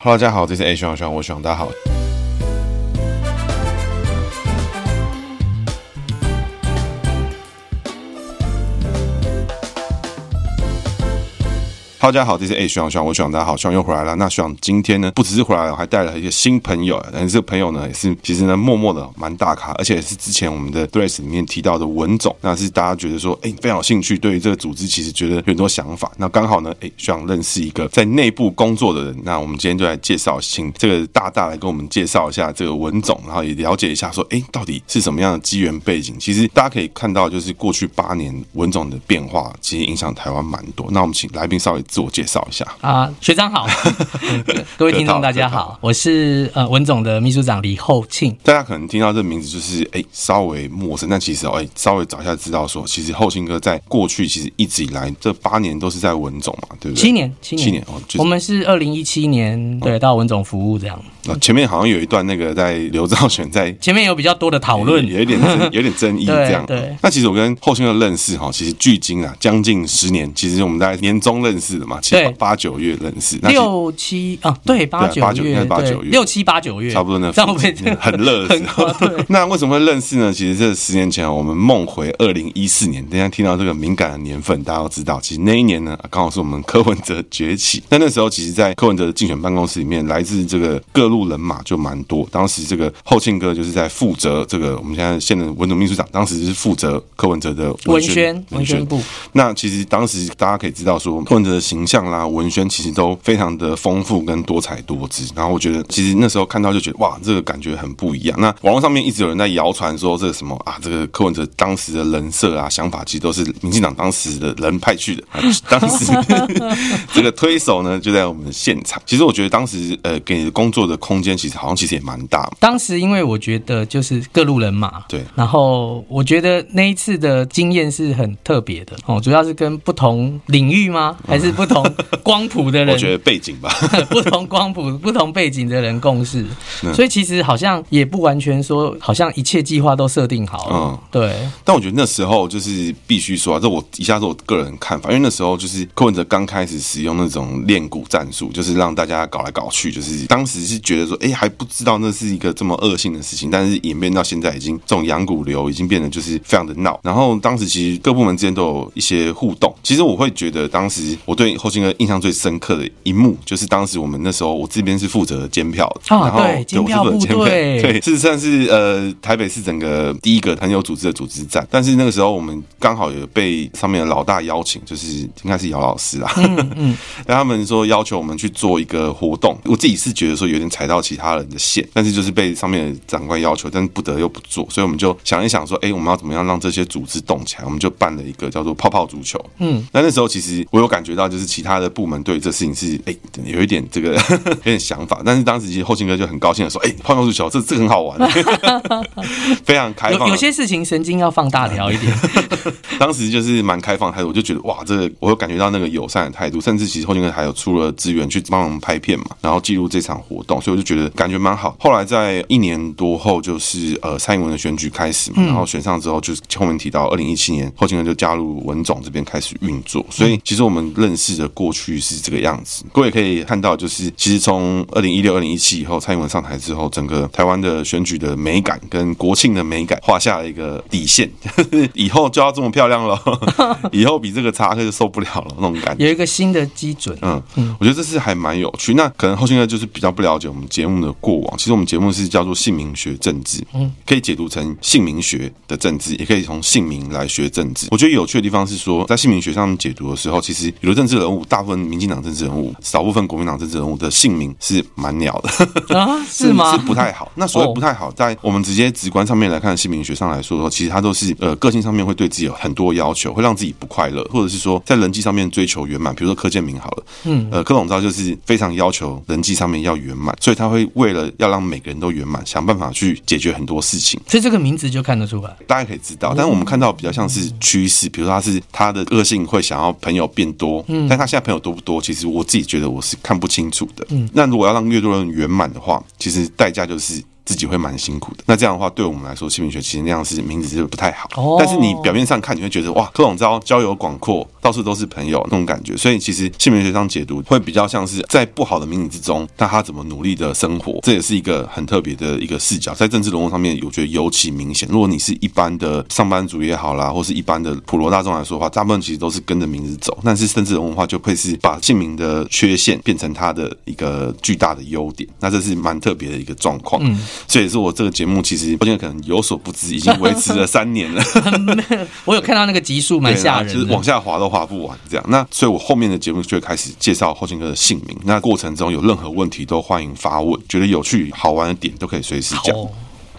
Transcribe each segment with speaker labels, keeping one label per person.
Speaker 1: Hello，大家好，这是 A 徐徐，我是徐大家好。哈喽，大家好，这是哎，徐朗，徐朗，我徐朗，大家好，徐朗又回来了。那徐朗今天呢，不只是回来了，还带了一个新朋友。但是这个朋友呢，也是其实呢，默默的蛮大咖，而且也是之前我们的 Threads 里面提到的文总。那是大家觉得说，哎，非常有兴趣，对于这个组织其实觉得有很多想法。那刚好呢，哎，徐朗认识一个在内部工作的人。那我们今天就来介绍，请这个大大来跟我们介绍一下这个文总，然后也了解一下说，哎，到底是什么样的机缘背景？其实大家可以看到，就是过去八年文总的变化，其实影响台湾蛮多。那我们请来宾稍微自我介绍一下。
Speaker 2: 啊，学长好，各位听众大家好，我是呃文总的秘书长李厚庆。
Speaker 1: 大家可能听到这个名字就是哎、欸、稍微陌生，但其实哎、欸、稍微找一下知道说，其实厚庆哥在过去其实一直以来这八年都是在文总嘛，对不对？
Speaker 2: 七年，七年，
Speaker 1: 七年哦，就是、
Speaker 2: 我们是二零一七年对到文总服务这样。
Speaker 1: 那前面好像有一段那个在刘兆玄在
Speaker 2: 前面有比较多的讨论，
Speaker 1: 有一点有 点争议这样。对，对那其实我跟厚庆哥认识哈，其实距今啊将近十年，其实我们在年终认识的嘛，对，八九月认识，
Speaker 2: 六七啊，对，八九八九月，八九月，六七八九月，
Speaker 1: 差不多那，这样会很热的时候。那为什么会认识呢？其实这十年前，我们梦回二零一四年，大家听到这个敏感的年份，大家都知道，其实那一年呢，刚好是我们柯文哲崛起。那那时候，其实，在柯文哲的竞选办公室里面，来自这个各路人马就蛮多。当时这个后庆哥就是在负责这个我们现在现任文总秘书长，当时是负责柯文哲的
Speaker 2: 文宣文宣部。
Speaker 1: 那其实当时大家可以知道说，柯文哲的形象啦，文宣其实都非常的丰富跟多彩多姿，然后我觉得其实那时候看到就觉得哇，这个感觉很不一样。那网络上面一直有人在谣传说这个什么啊，这个柯文哲当时的人设啊、想法，其实都是民进党当时的人派去的。啊、当时 这个推手呢就在我们的现场。其实我觉得当时呃给你的工作的空间，其实好像其实也蛮大。
Speaker 2: 当时因为我觉得就是各路人马，
Speaker 1: 对，
Speaker 2: 然后我觉得那一次的经验是很特别的哦，主要是跟不同领域吗？还是不同 光谱的人？
Speaker 1: 我觉得背景吧。
Speaker 2: 不同光谱、不同背景的人共事，所以其实好像也不完全说，好像一切计划都设定好了。嗯，对。
Speaker 1: 但我觉得那时候就是必须说啊，这我以下是我个人看法，因为那时候就是柯文哲刚开始使用那种练股战术，就是让大家搞来搞去，就是当时是觉得说，哎，还不知道那是一个这么恶性的事情，但是演变到现在，已经这种养股流已经变得就是非常的闹。然后当时其实各部门之间都有一些互动。其实我会觉得，当时我对厚庆哥印象最深刻的一幕，就是当时我们那时候我这边是负责监票的，
Speaker 2: 然后对监票部队，
Speaker 1: 对，事实上是呃台北市整个第一个很有组织的组织站。但是那个时候我们刚好有被上面的老大邀请，就是应该是姚老师啊，嗯嗯，然后他们说要求我们去做一个活动，我自己是觉得说有点踩到其他人的线，但是就是被上面的长官要求，但是不得又不做，所以我们就想一想说，哎，我们要怎么样让这些组织动起来？我们就办了一个叫做泡泡足球，嗯，那那时候其实我有感觉到，就是其他的部门对这事情是哎有一点这个。有点想法，但是当时其实后勤哥就很高兴的说：“哎、欸，泡泡足球，这这个很好玩，非常开放。”
Speaker 2: 有些事情神经要放大条一点。
Speaker 1: 当时就是蛮开放态度，我就觉得哇，这个我有感觉到那个友善的态度，甚至其实后勤哥还有出了资源去帮我们拍片嘛，然后记录这场活动，所以我就觉得感觉蛮好。后来在一年多后，就是呃蔡英文的选举开始嘛，然后选上之后，就是后面提到二零一七年，后勤哥就加入文总这边开始运作，所以其实我们认识的过去是这个样子。各位可以看到，就是。其实从二零一六、二零一七以后，蔡英文上台之后，整个台湾的选举的美感跟国庆的美感画下了一个底线，以后就要这么漂亮了，以后比这个差，他就受不了了那种感觉。
Speaker 2: 有一个新的基准，
Speaker 1: 嗯嗯，我觉得这是还蛮有趣。那可能厚庆哥就是比较不了解我们节目的过往。其实我们节目是叫做姓名学政治，嗯，可以解读成姓名学的政治，也可以从姓名来学政治。我觉得有趣的地方是说，在姓名学上解读的时候，其实有的政治人物，大部分民进党政治人物，少部分国民党政治人物的。姓名是蛮鸟的
Speaker 2: 啊？是吗？
Speaker 1: 是不太好。那所谓不太好，在我们直接直观上面来看，姓名学上来说的话，其实他都是呃个性上面会对自己有很多要求，会让自己不快乐，或者是说在人际上面追求圆满。比如说柯建明好了，嗯，呃，柯总召就是非常要求人际上面要圆满，所以他会为了要让每个人都圆满，想办法去解决很多事情。
Speaker 2: 所以这个名字就看得出来，
Speaker 1: 大家可以知道。但是我们看到比较像是趋势，比如说他是他的个性会想要朋友变多，嗯，但他现在朋友多不多，其实我自己觉得我是看不清楚的。嗯，那如果要让越多人圆满的话，其实代价就是。自己会蛮辛苦的，那这样的话，对我们来说，姓名学其实那样是名字是不太好。哦。但是你表面上看，你会觉得哇，柯总召交友广阔，到处都是朋友那种感觉。所以其实姓名学上解读会比较像是在不好的名字之中，那他怎么努力的生活，这也是一个很特别的一个视角。在政治人物上面，我觉得尤其明显。如果你是一般的上班族也好啦，或是一般的普罗大众来说的话，大部分其实都是跟着名字走。但是政治人物的话，就会是把姓名的缺陷变成他的一个巨大的优点。那这是蛮特别的一个状况。嗯，所以是我这个。节目其实我现在可能有所不知，已经维持了三年了。
Speaker 2: 我有看到那个集数，蛮吓人，
Speaker 1: 就是往下滑都滑不完这样。那所以我后面的节目就会开始介绍后进哥的姓名。那过程中有任何问题都欢迎发问，觉得有趣好玩的点都可以随时讲。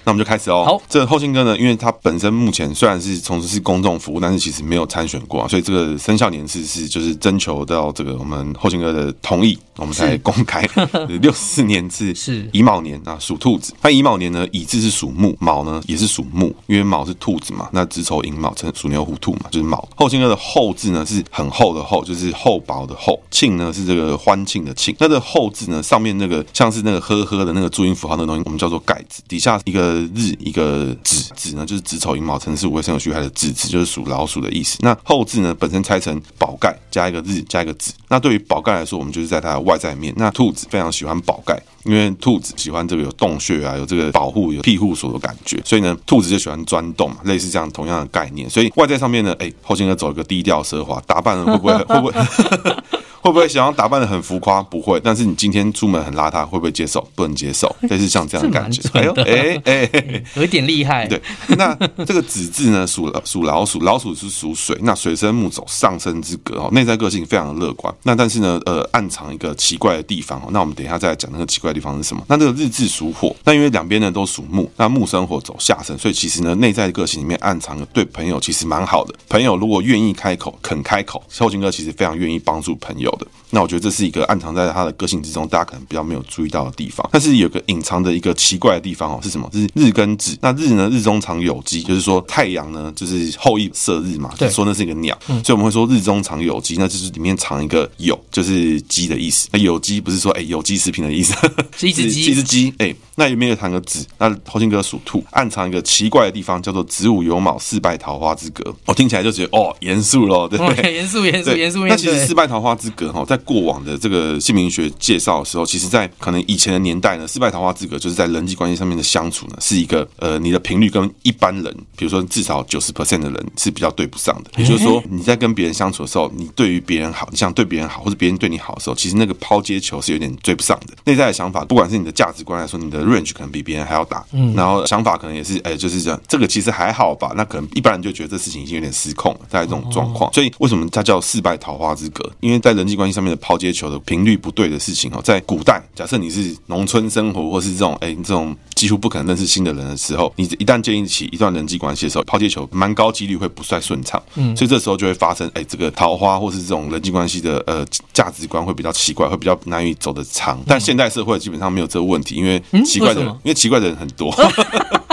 Speaker 1: 那我们就开始哦。好，这个后信哥呢，因为他本身目前虽然是从事是公众服务，但是其实没有参选过啊，所以这个生肖年次是就是征求到这个我们后信哥的同意，我们才公开。六十四年次是乙卯年啊，属兔子。那乙卯年呢，乙字是属木，卯呢也是属木，因为卯是兔子嘛，那子丑寅卯成属牛虎兔嘛，就是卯。后信哥的后字呢是很厚的厚，就是厚薄的厚。庆呢是这个欢庆的庆。那这个后字呢，上面那个像是那个呵呵的那个注音符号那个东西，我们叫做盖字，底下一个。日一个子子呢，就是子丑寅卯辰巳午未申酉戌亥的子子，就是属老鼠的意思。那后字呢，本身拆成宝盖加一个日加一个子。那对于宝盖来说，我们就是在它的外在面。那兔子非常喜欢宝盖，因为兔子喜欢这个有洞穴啊，有这个保护、有庇护所的感觉。所以呢，兔子就喜欢钻洞，类似这样同样的概念。所以外在上面呢，哎，后清哥走一个低调奢华，打扮会不会会不会？会不会想要打扮的很浮夸？不会，但是你今天出门很邋遢，会不会接受？不能接受，类似像这样的感觉。哎呦，哎 哎，
Speaker 2: 有一点厉害。
Speaker 1: 对，那这个子字呢，属属老鼠，老鼠是属水，那水生木，走上升之格哦。内在个性非常的乐观。那但是呢，呃，暗藏一个奇怪的地方哦。那我们等一下再来讲那个奇怪的地方是什么？那这个日字属火，那因为两边呢都属木，那木生火走下身，所以其实呢，内在个性里面暗藏的对朋友其实蛮好的。朋友如果愿意开口，肯开口，后清哥其实非常愿意帮助朋友的。那我觉得这是一个暗藏在他的个性之中，大家可能比较没有注意到的地方。但是有个隐藏的一个奇怪的地方哦，是什么？是日跟子。那日呢，日中常有鸡，就是说太阳呢，就是后羿射日嘛，就说那是一个鸟，所以我们会说日中常有鸡，那就是里面藏一个有，就是鸡的意思。那有鸡不是说哎有机食品的意思，
Speaker 2: 是一只鸡，
Speaker 1: 一只鸡。哎，那里面有藏个子，那后清哥属兔，暗藏一个奇怪的地方，叫做子午酉卯四败桃花之格。我听起来就觉得哦，严肃喽，对不对？
Speaker 2: 严肃，严肃，严肃。
Speaker 1: 那其实四败桃花之格哈，在过往的这个。呃，姓名学介绍的时候，其实，在可能以前的年代呢，失败桃花之格就是在人际关系上面的相处呢，是一个呃，你的频率跟一般人，比如说至少九十 percent 的人是比较对不上的。也就是说，你在跟别人相处的时候，你对于别人好，你想对别人好，或者别人对你好的时候，其实那个抛接球是有点追不上的。内在的想法，不管是你的价值观来说，你的 range 可能比别人还要大，嗯，然后想法可能也是，哎，就是这样，这个其实还好吧。那可能一般人就觉得这事情已经有点失控了，在这种状况。所以为什么它叫失败桃花之格？因为在人际关系上面的抛接球的频率不对的事情哦，在古代，假设你是农村生活，或是这种哎，这种几乎不可能认识新的人的时候，你一旦建立起一段人际关系的时候，抛接球蛮高几率会不算顺畅，嗯，所以这时候就会发生哎，这个桃花或是这种人际关系的呃价值观会比较奇怪，会比较难以走得长。但现代社会基本上没有这个问题，因为奇怪的人，因为奇怪的人很多。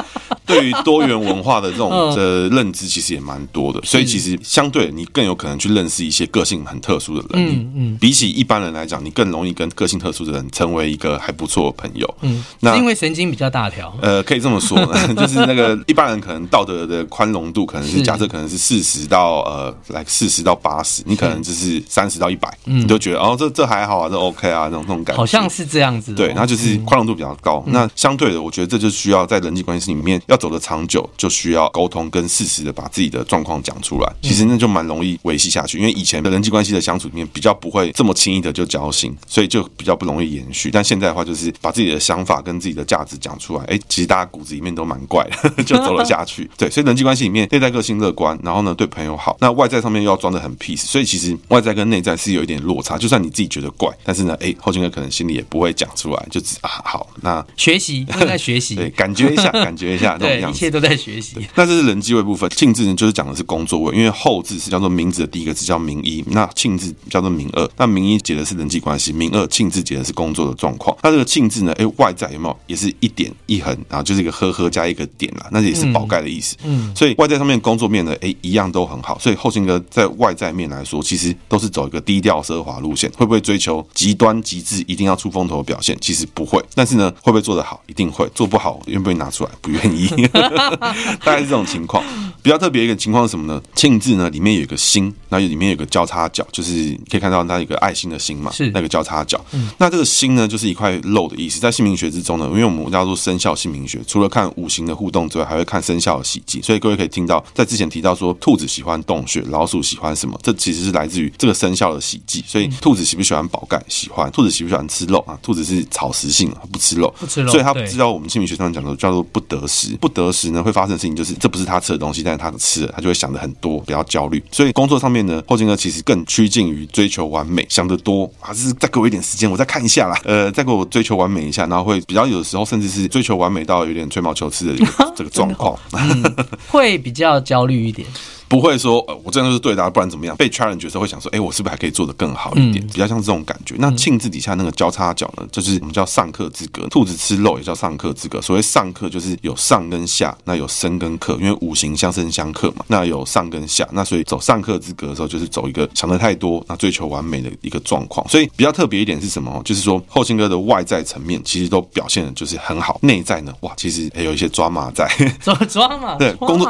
Speaker 1: 对于多元文化的这种的认知，其实也蛮多的，所以其实相对你更有可能去认识一些个性很特殊的人。嗯嗯，比起一般人来讲，你更容易跟个性特殊的人成为一个还不错的朋友。嗯，那是
Speaker 2: 因为神经比较大条。
Speaker 1: 呃，可以这么说呢，就是那个一般人可能道德的宽容度可能是假设可能是四十到呃来四十到八十，你可能就是三十到一百，你就觉得哦这这还好啊，这 OK 啊，那种那种感觉。
Speaker 2: 好像是这样子。
Speaker 1: 对，然后就是宽容度比较高。那相对的，我觉得这就需要在人际关系里面要。走得长久，就需要沟通跟适时的把自己的状况讲出来。其实那就蛮容易维系下去，因为以前的人际关系的相处里面比较不会这么轻易的就交心，所以就比较不容易延续。但现在的话，就是把自己的想法跟自己的价值讲出来，哎，其实大家骨子里面都蛮怪的，就走了下去。对，所以人际关系里面内在个性乐观，然后呢对朋友好，那外在上面又要装的很 peace，所以其实外在跟内在是有一点落差。就算你自己觉得怪，但是呢，哎，后清哥可能心里也不会讲出来，就只啊好，那
Speaker 2: 学习，正在学习，
Speaker 1: 对，感觉一下，感觉一下。
Speaker 2: 一切都在学习。
Speaker 1: 那这是人机位部分，庆字呢就是讲的是工作位，因为后字是叫做名字的第一个字叫名一，那庆字叫做名二，那名一解的是人际关系，名二庆字解的是工作的状况。那这个庆字呢，哎，外在有没有也是一点一横，然后就是一个呵呵加一个点啦，那也是宝盖的意思。嗯，所以外在上面工作面呢，哎，一样都很好。所以后勤哥在外在面来说，其实都是走一个低调奢华路线。会不会追求极端极致，一定要出风头的表现？其实不会。但是呢，会不会做得好？一定会。做不好，愿不愿意拿出来？不愿意。大概是这种情况。比较特别一个情况是什么呢？庆字呢，里面有一个心，然后里面有个交叉角，就是可以看到它一个爱心的心嘛，是那个交叉角。嗯、那这个心呢，就是一块肉的意思。在姓名学之中呢，因为我们叫做生肖姓名学，除了看五行的互动之外，还会看生肖的喜忌。所以各位可以听到，在之前提到说，兔子喜欢洞穴，老鼠喜欢什么？这其实是来自于这个生肖的喜忌。所以兔子喜不喜欢宝盖？喜欢。兔子喜不喜欢吃肉啊？兔子是草食性，不吃肉，
Speaker 2: 不吃肉。
Speaker 1: 所以他不知道我们姓名学上讲的叫做不得食。不得时呢，会发生的事情就是，这不是他吃的东西，但是他吃了，他就会想的很多，比较焦虑。所以工作上面呢，后金哥其实更趋近于追求完美，想得多，还是再给我一点时间，我再看一下啦。呃，再给我追求完美一下，然后会比较有的时候，甚至是追求完美到有点吹毛求疵的这个状况，
Speaker 2: 嗯，会比较焦虑一点。
Speaker 1: 不会说，呃，我这样就是对的，啊，不然怎么样？被 challenge 的时候会想说，哎，我是不是还可以做得更好一点？嗯、比较像这种感觉。那庆字底下那个交叉角呢，就是我们叫上课之格。兔子吃肉也叫上课之格。所谓上课，就是有上跟下，那有生跟克，因为五行相生相克嘛。那有上跟下，那所以走上课之格的时候，就是走一个想的太多，那追求完美的一个状况。所以比较特别一点是什么？就是说后庆哥的外在层面其实都表现的就是很好，内在呢，哇，其实还有一些抓马在。
Speaker 2: 抓抓马？
Speaker 1: 对，工作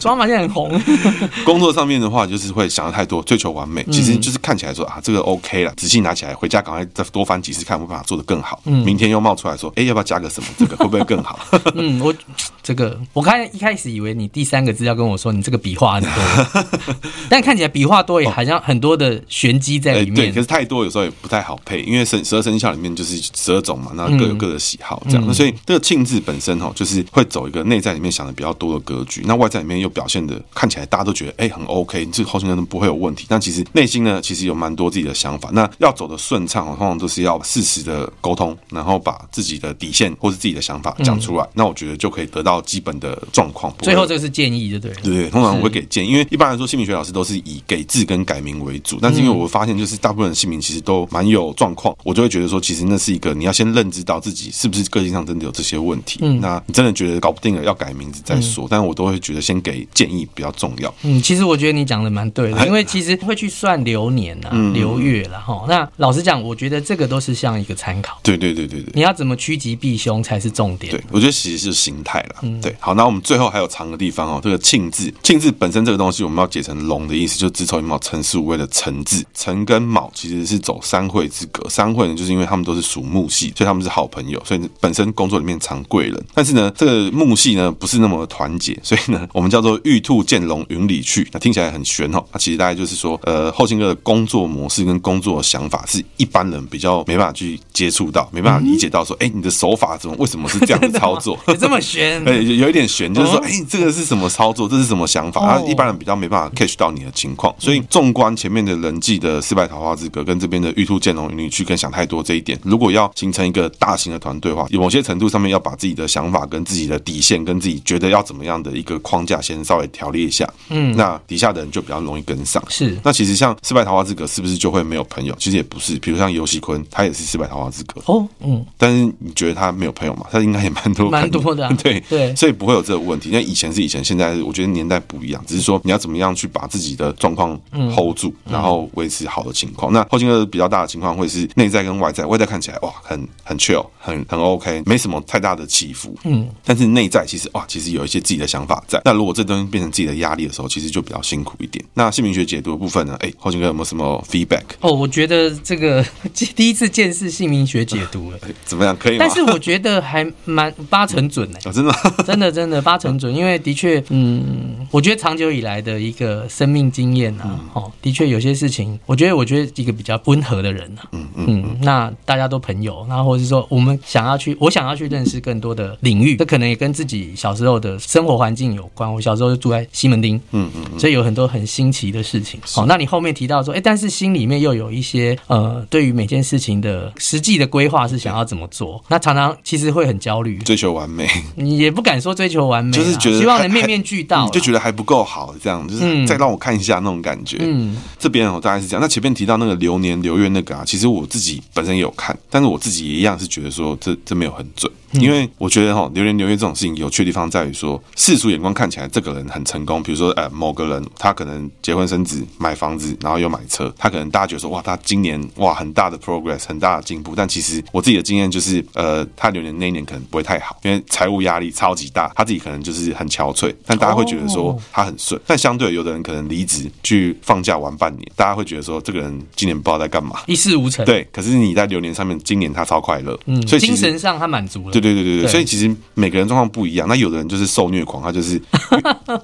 Speaker 2: 抓马现在很红。
Speaker 1: 工作上面的话，就是会想的太多，追求完美，其实就是看起来说啊，这个 OK 了，仔细拿起来，回家赶快再多翻几次，看有没有办法做得更好。嗯，明天又冒出来说，哎，要不要加个什么？这个会不会更好？
Speaker 2: 嗯，我这个我刚才一开始以为你第三个字要跟我说，你这个笔画很多，但看起来笔画多也好像很多的玄机在里面。
Speaker 1: 对，可是太多有时候也不太好配，因为生十二生肖里面就是十二种嘛，那各有各的喜好这样。那所以这个庆字本身哈，就是会走一个内在里面想的比较多的格局，那外在里面又表现的看起来大家都觉得哎、欸、很 OK，这个后生人不会有问题。但其实内心呢，其实有蛮多自己的想法。那要走的顺畅，通常都是要适时的沟通，然后把自己的底线或是自己的想法讲出来。嗯、那我觉得就可以得到基本的状况。
Speaker 2: 最后这个是建议，对不对？
Speaker 1: 对对，通常我会给建议，因为一般来说姓名学老师都是以给字跟改名为主。但是因为我发现，就是大部分的姓名其实都蛮有状况，我就会觉得说，其实那是一个你要先认知到自己是不是个性上真的有这些问题。嗯，那你真的觉得搞不定了，要改名字再说。嗯、但我都会觉得先给建议比较重要。
Speaker 2: 嗯，其实我觉得你讲的蛮对的，因为其实会去算流年啊、流月了哈。那老实讲，我觉得这个都是像一个参考。
Speaker 1: 对对对对对，
Speaker 2: 你要怎么趋吉避凶才是重点。
Speaker 1: 对，我觉得其实是心态了。嗯，对。好，那我们最后还有藏的地方哦，这个庆字，庆字本身这个东西我们要解成龙的意思，就子丑寅卯辰巳午未的辰字。辰跟卯其实是走三会之格，三会呢就是因为他们都是属木系，所以他们是好朋友，所以本身工作里面藏贵人。但是呢，这个木系呢不是那么团结，所以呢我们叫做玉兔见龙云里去，那听起来很玄哦。那其实大概就是说，呃，后庆哥的工作模式跟工作的想法是一般人比较没办法去接触到，没办法理解到说，哎、欸，你的手法怎么为什么是这样的操作？
Speaker 2: 这么玄？
Speaker 1: 哎，有一点悬，就是说，哎、欸，这个是什么操作？这是什么想法？啊，一般人比较没办法 catch 到你的情况。所以，纵观前面的人际的四败桃花之格，跟这边的玉兔见龙你去，跟想太多这一点，如果要形成一个大型的团队的话，有某些程度上面要把自己的想法跟自己的底线，跟自己觉得要怎么样的一个框架，先稍微调列一下。嗯，那底下的人就比较容易跟上。
Speaker 2: 是。
Speaker 1: 那其实像四败桃花之格，是不是就会没有朋友？其实也不是。比如像游锡堃，他也是四败桃花之格。哦，嗯。但是你觉得他没有朋友吗？他应该也蛮多，
Speaker 2: 蛮多的、啊。
Speaker 1: 对对。所以不会有这个问题。因为以前是以前，现在我觉得年代不一样。只是说你要怎么样去把自己的状况 hold 住，嗯、然后维持好的情况。嗯、那后金哥比较大的情况会是内在跟外在。外在看起来哇，很很 chill，很很 OK，没什么太大的起伏。嗯。但是内在其实哇，其实有一些自己的想法在。那如果这东西变成自己的压力的时候，其实就比较辛苦一点。那姓名学解读的部分呢？哎，后金哥有没有什么 feedback？
Speaker 2: 哦，我觉得这个 第一次见识姓名学解读了，
Speaker 1: 怎么样？可以吗？
Speaker 2: 但是我觉得还蛮八成准哎、
Speaker 1: 哦，真的，
Speaker 2: 真的，真的八成准。因为的确，嗯，我觉得长久以来的一个生命经验啊，嗯、哦，的确有些事情，我觉得，我觉得一个比较温和的人啊，嗯嗯，嗯，那大家都朋友，然后或者是说，我们想要去，我想要去认识更多的领域，这可能也跟自己小时候的生活环境有关。我小时候就住在西门町，嗯嗯，所以有很多很新奇的事情。好那你后面提到说，哎、欸，但是心里面又有一些呃，对于每件事情的实际的规划是想要怎么做，那常常其实会很焦虑，
Speaker 1: 追求完美，
Speaker 2: 你也不不敢说追求完美，
Speaker 1: 就是觉得
Speaker 2: 希望能面面俱到，
Speaker 1: 就觉得还不够好，这样就是再让我看一下那种感觉。嗯，这边我大概是这样。那前面提到那个流年流月那个啊，其实我自己本身也有看，但是我自己也一样是觉得说这这没有很准。因为我觉得哈，流年流月这种事情有趣的地方在于说，世俗眼光看起来这个人很成功，比如说呃某个人他可能结婚生子、买房子，然后又买车，他可能大家觉得说哇，他今年哇很大的 progress，很大的进步。但其实我自己的经验就是，呃，他流年那一年可能不会太好，因为财务压力超级大，他自己可能就是很憔悴。但大家会觉得说他很顺，但相对有的人可能离职去放假玩半年，大家会觉得说这个人今年不知道在干嘛，
Speaker 2: 一事无成。
Speaker 1: 对，可是你在流年上面，今年他超快乐，嗯，所以
Speaker 2: 精神上他满足了。
Speaker 1: 对对对对，所以其实每个人状况不一样。那有的人就是受虐狂，他就是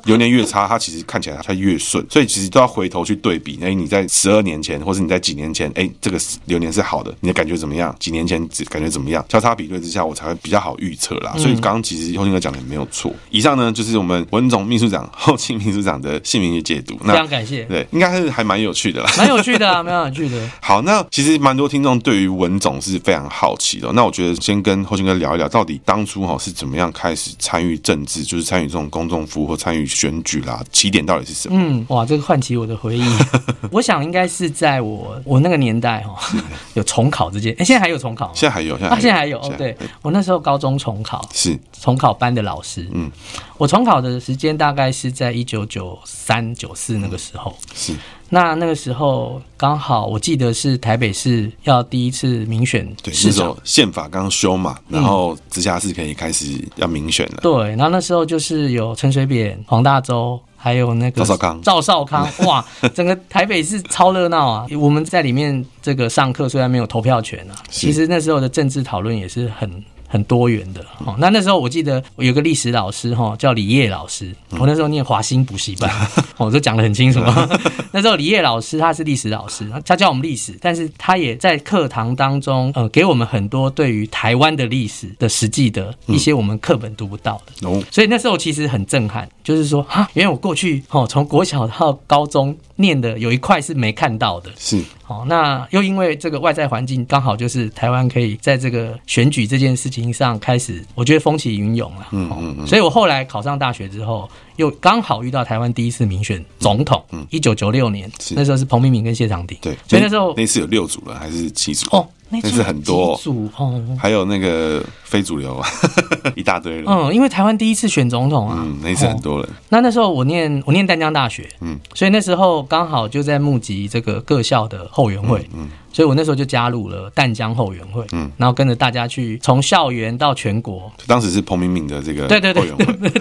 Speaker 1: 流年越差，他其实看起来他越顺。所以其实都要回头去对比。哎，你在十二年前，或是你在几年前，哎，这个流年是好的，你的感觉怎么样？几年前感觉怎么样？交叉比对之下，我才会比较好预测啦。所以刚刚其实后庆哥讲的没有错。以上呢，就是我们文总秘书长、后庆秘书长的姓名与解读。那
Speaker 2: 非常感谢。
Speaker 1: 对，应该是还蛮有趣的啦，
Speaker 2: 蛮有趣的啊，蛮有趣的。
Speaker 1: 好，那其实蛮多听众对于文总是非常好奇的。那我觉得先跟后庆哥聊一聊，到底当初哈是怎么样开始参与政治，就是参与这种公众服务或参与选举啦？起点到底是什么？
Speaker 2: 嗯，哇，这个唤起我的回忆。我想应该是在我我那个年代哈，有重考这件。哎，现在还有重考吗？
Speaker 1: 现在还有，现在
Speaker 2: 现在还有。哦，对，我那时候高中重考，
Speaker 1: 是
Speaker 2: 重考班的老师。嗯，我重考的时间大概是在一九九三九四那个时候。
Speaker 1: 是。
Speaker 2: 那那个时候刚好，我记得是台北市要第一次民选市长，对，那时候
Speaker 1: 宪法刚修嘛，然后直辖市可以开始要民选了。
Speaker 2: 对，然后那时候就是有陈水扁、黄大洲，还有那个
Speaker 1: 赵少康。
Speaker 2: 赵少康，哇，整个台北市超热闹啊！我们在里面这个上课，虽然没有投票权啊，其实那时候的政治讨论也是很。很多元的哦，那那时候我记得我有个历史老师哈，叫李烨老师。我那时候念华兴补习班，我都讲的很清楚。那时候李烨老师他是历史老师，他教我们历史，但是他也在课堂当中呃给我们很多对于台湾的历史的实际的一些我们课本读不到的。所以那时候其实很震撼，就是说哈，原来我过去哦从国小到高中念的有一块是没看到的。
Speaker 1: 是。
Speaker 2: 好，那又因为这个外在环境刚好就是台湾可以在这个选举这件事情上开始，我觉得风起云涌了。嗯嗯嗯。所以我后来考上大学之后，又刚好遇到台湾第一次民选总统。嗯。一九九六年，那时候是彭明敏跟谢长廷。对。所以那时候
Speaker 1: 那次有六组了，还是七组？哦。
Speaker 2: 那
Speaker 1: 是很多
Speaker 2: 组哦，
Speaker 1: 还有那个非主流啊，一大堆人。
Speaker 2: 嗯，因为台湾第一次选总统啊，
Speaker 1: 嗯，那次很多人。
Speaker 2: 那那时候我念我念淡江大学，嗯，所以那时候刚好就在募集这个各校的后援会，嗯。所以我那时候就加入了淡江后援会，嗯，然后跟着大家去从校园到全国。
Speaker 1: 当时是彭明敏的这个对对对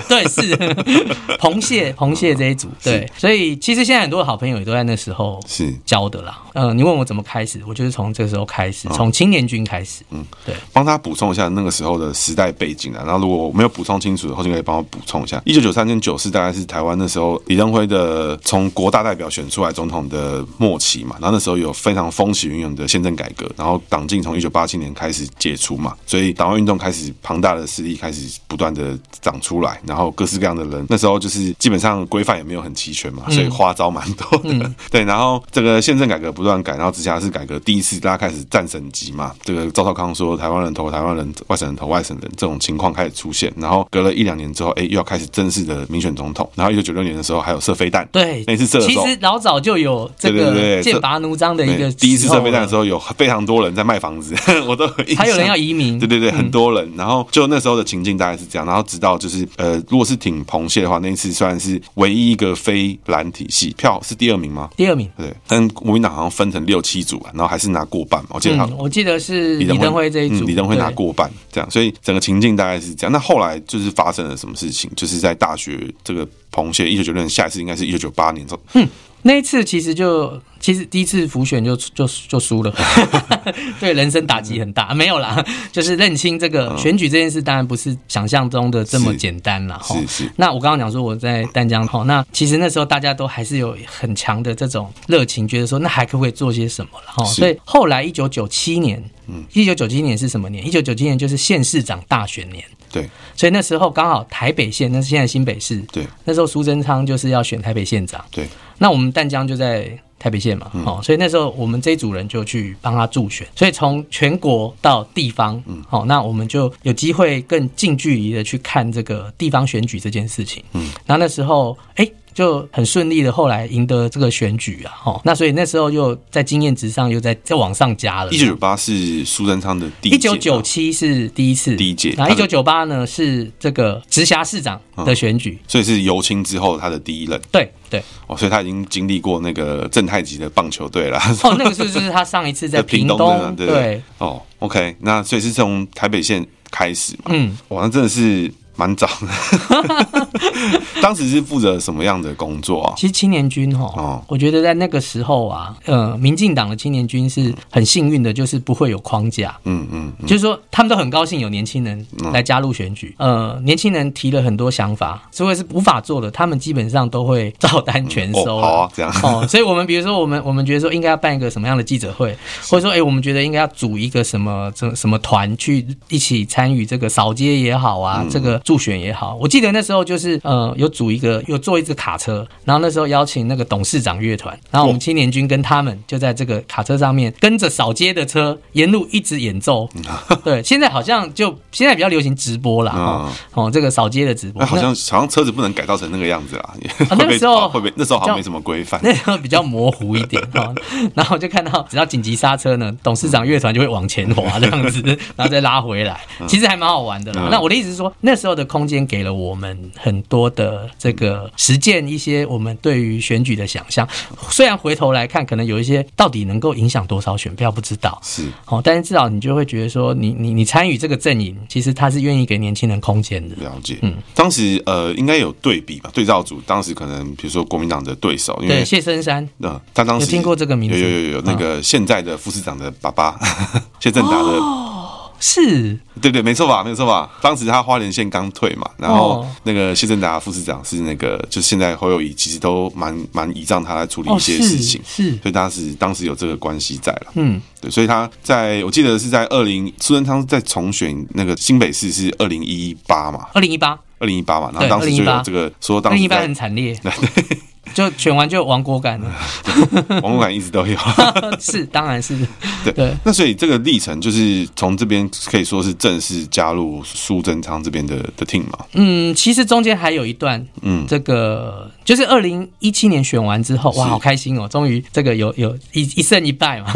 Speaker 2: 对是 彭蟹彭蟹这一组，对，所以其实现在很多的好朋友也都在那时候是教的啦。嗯，你问我怎么开始，我就是从这个时候开始，从青年军开始。嗯，对，
Speaker 1: 帮他补充一下那个时候的时代背景啊。然后如果我没有补充清楚的话，就可以帮我补充一下。一九九三跟九四大概是台湾那时候李登辉的从国大代表选出来总统的末期嘛。然后那时候有非常风起云涌的宪政改革，然后党禁从一九八七年开始解除嘛，所以党外运动开始庞大的势力开始不断的长出来，然后各式各样的人，那时候就是基本上规范也没有很齐全嘛，所以花招蛮多的。嗯、对，然后这个宪政改革不断改，然后直辖市改革第一次大家开始战省级嘛，这个赵少康说台湾人投台湾人，外省人投外省人这种情况开始出现，然后隔了一两年之后，哎，又要开始正式的民选总统，然后一九九六年的时候还有射飞弹，
Speaker 2: 对，
Speaker 1: 那次射的时候，
Speaker 2: 其实老早就有这个剑拔弩张的一个
Speaker 1: 第一次射飞弹的时候有。非常多人在卖房子，我都
Speaker 2: 还有人要移民，
Speaker 1: 对对对，很多人。然后就那时候的情境大概是这样，然后直到就是呃，如果是挺彭蟹的话，那一次算是唯一一个非蓝体系票是第二名吗？
Speaker 2: 第二名，
Speaker 1: 对。但国民党好像分成六七组，然后还是拿过半嘛。我记得他，
Speaker 2: 我记得是李登辉这一组，
Speaker 1: 李登辉拿过半，这样。所以整个情境大概是这样。那后来就是发生了什么事情？就是在大学这个彭蟹一九九六年，下一次应该是一九九八年。嗯
Speaker 2: 那一次其实就其实第一次浮选就就就输了，对人生打击很大。没有啦，就是认清这个选举这件事，当然不是想象中的这么简单了哈。那我刚刚讲说我在淡江哈，那其实那时候大家都还是有很强的这种热情，觉得说那还可不可以做些什么了哈。所以后来一九九七年，嗯，一九九七年是什么年？一九九七年就是县市长大选年。
Speaker 1: 对。
Speaker 2: 所以那时候刚好台北县，那是现在新北市。对。那时候苏贞昌就是要选台北县长。对。那我们淡江就在台北县嘛，哦，所以那时候我们这一组人就去帮他助选，所以从全国到地方，嗯，好，那我们就有机会更近距离的去看这个地方选举这件事情，嗯，然后那时候，哎。就很顺利的，后来赢得这个选举啊，哦，那所以那时候又在经验值上又在再往上加了。
Speaker 1: 一九九八是苏贞昌的第一九
Speaker 2: 九七是第一次，
Speaker 1: 第一届。
Speaker 2: 那一九九八呢是这个直辖市长的选举，
Speaker 1: 嗯，所以是游青之后他的第一任。
Speaker 2: 对对，
Speaker 1: 哦，所以他已经经历过那个正太级的棒球队了。
Speaker 2: 哦，那个是就是他上一次在 屏东，东对，对，对。哦
Speaker 1: ，OK，那所以是从台北县开始嘛？嗯，哇，那真的是。蛮早的，当时是负责什么样的工作啊？
Speaker 2: 其实青年军哈，哦，我觉得在那个时候啊，呃，民进党的青年军是很幸运的，就是不会有框架，嗯嗯，就是说他们都很高兴有年轻人来加入选举，呃，年轻人提了很多想法，如果是无法做的，他们基本上都会照单全收，
Speaker 1: 好啊，这样。
Speaker 2: 哦，所以我们比如说我们我们觉得说应该要办一个什么样的记者会，或者说哎，我们觉得应该要组一个什么什什么团去一起参与这个扫街也好啊，这个。助选也好，我记得那时候就是呃，有组一个，有坐一只卡车，然后那时候邀请那个董事长乐团，然后我们青年军跟他们就在这个卡车上面跟着扫街的车沿路一直演奏。对，现在好像就现在比较流行直播了哦，哦，这个扫街的直播，
Speaker 1: 好像好像车子不能改造成那个样子 啦。那个时候会不会那时候好像没什么规范，
Speaker 2: 那时候比较模糊一点哈。然后就看到只要紧急刹车呢，董事长乐团就会往前滑这样子，然后再拉回来，其实还蛮好玩的啦。那我的意思是说，那时候。的空间给了我们很多的这个实践一些我们对于选举的想象，虽然回头来看，可能有一些到底能够影响多少选票不知道，
Speaker 1: 是。
Speaker 2: 哦，但是至少你就会觉得说你，你你你参与这个阵营，其实他是愿意给年轻人空间的。
Speaker 1: 了解，嗯，当时呃应该有对比吧？对照组当时可能比如说国民党的对手，因为
Speaker 2: 对谢深山，
Speaker 1: 嗯，他当时
Speaker 2: 有听过这个名字，
Speaker 1: 有有有有那个现在的副市长的爸爸、嗯、谢政达的。哦
Speaker 2: 是，
Speaker 1: 对对，没错吧，没错吧。当时他花莲县刚退嘛，然后那个谢振达副市长是那个，就现在侯友谊其实都蛮蛮倚仗他来处理一些事情，
Speaker 2: 是，
Speaker 1: 所以当时当时有这个关系在了，嗯，对，所以他在我记得是在二零苏贞昌在重选那个新北市是二零一八嘛，
Speaker 2: 二零一八，
Speaker 1: 二零一八嘛，然后当时就有这个说当时
Speaker 2: 一八很惨烈。就选完就亡国感了，
Speaker 1: 亡国感一直都有，
Speaker 2: 是，当然是，
Speaker 1: 对对。那所以这个历程就是从这边可以说是正式加入苏贞昌这边的的 team 嘛？
Speaker 2: 嗯，其实中间还有一段，嗯，这个就是二零一七年选完之后，哇，好开心哦，终于这个有有一一胜一败嘛，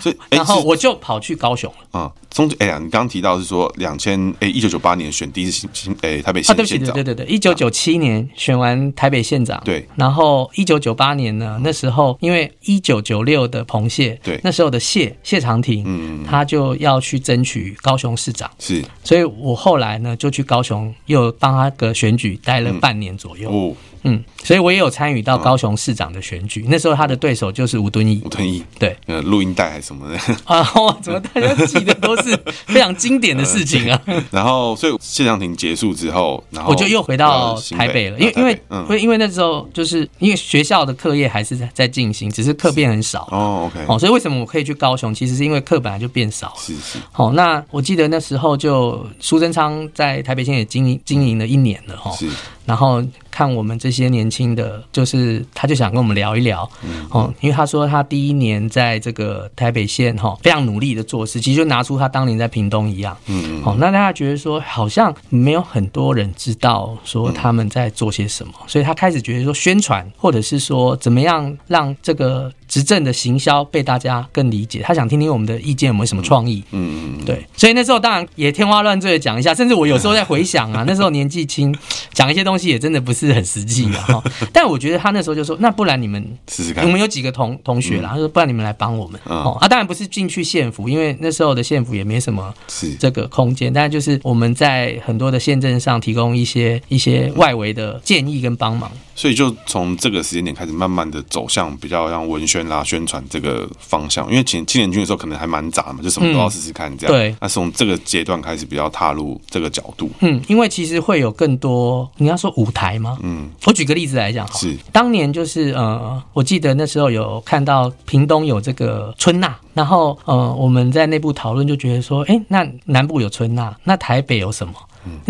Speaker 2: 所以 然后我就跑去高雄了。啊。
Speaker 1: 中哎呀，你刚刚提到是说两千哎一九九八年选第一次新新哎台北县县长，
Speaker 2: 对对对对，一九九七年选完台北县长，
Speaker 1: 对，
Speaker 2: 然后一九九八年呢，那时候因为一九九六的彭谢，
Speaker 1: 对，
Speaker 2: 那时候的谢谢长廷，嗯，他就要去争取高雄市长，
Speaker 1: 是，
Speaker 2: 所以我后来呢就去高雄又帮他个选举待了半年左右，哦。嗯，所以我也有参与到高雄市长的选举，那时候他的对手就是吴敦义。
Speaker 1: 吴敦义，
Speaker 2: 对，
Speaker 1: 呃，录音带还是什么的
Speaker 2: 啊？哇怎么大家记得都是非常经典的事情啊？
Speaker 1: 然后，所以谢长廷结束之后，然后
Speaker 2: 我就又回到台北了，因为因为因为那时候就是因为学校的课业还是在在进行，只是课变很少
Speaker 1: 哦。OK，
Speaker 2: 哦，所以为什么我可以去高雄？其实是因为课本来就变少了。
Speaker 1: 是是。
Speaker 2: 好，那我记得那时候就苏贞昌在台北县也经营经营了一年了哈。是。然后看我们这些年轻的，就是他就想跟我们聊一聊，嗯，哦，因为他说他第一年在这个台北县哈，非常努力的做事，其实就拿出他当年在屏东一样，嗯，好，那大家觉得说好像没有很多人知道说他们在做些什么，所以他开始觉得说宣传或者是说怎么样让这个。执政的行销被大家更理解，他想听听我们的意见有没有什么创意？嗯嗯，对，所以那时候当然也天花乱坠的讲一下，甚至我有时候在回想啊，那时候年纪轻，讲一些东西也真的不是很实际的 哈。但我觉得他那时候就说，那不然你们试试看，我们有几个同同学啦，他说不然你们来帮我们哦。啊，当然不是进去县府，因为那时候的县府也没什么这个空间，但就是我们在很多的县镇上提供一些一些外围的建议跟帮忙。
Speaker 1: 所以就从这个时间点开始，慢慢的走向比较像文宣啦、宣传这个方向。因为前青年军的时候可能还蛮杂嘛，就什么都要试试看这样。对。那从这个阶段开始，比较踏入这个角度。
Speaker 2: 嗯，因为其实会有更多，你要说舞台吗？嗯。我举个例子来讲，
Speaker 1: 是
Speaker 2: 当年就是呃，我记得那时候有看到屏东有这个春娜，然后呃，我们在内部讨论就觉得说，哎，那南部有春娜，那台北有什么？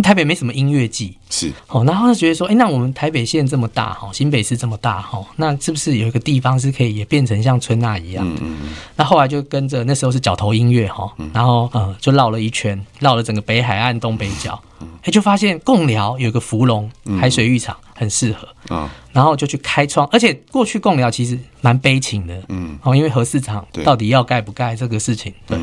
Speaker 2: 台北没什么音乐季，
Speaker 1: 是。
Speaker 2: 哦，然后就觉得说，哎，那我们台北县这么大哈，新北市这么大哈，那是不是有一个地方是可以也变成像春娜一样？嗯嗯嗯。那后来就跟着那时候是角头音乐哈，然后呃就绕了一圈，绕了整个北海岸东北角，哎，就发现贡寮有个芙蓉海水浴场很适合。啊。然后就去开创，而且过去贡寮其实蛮悲情的，嗯，哦，因为核市场到底要盖不盖这个事情，对，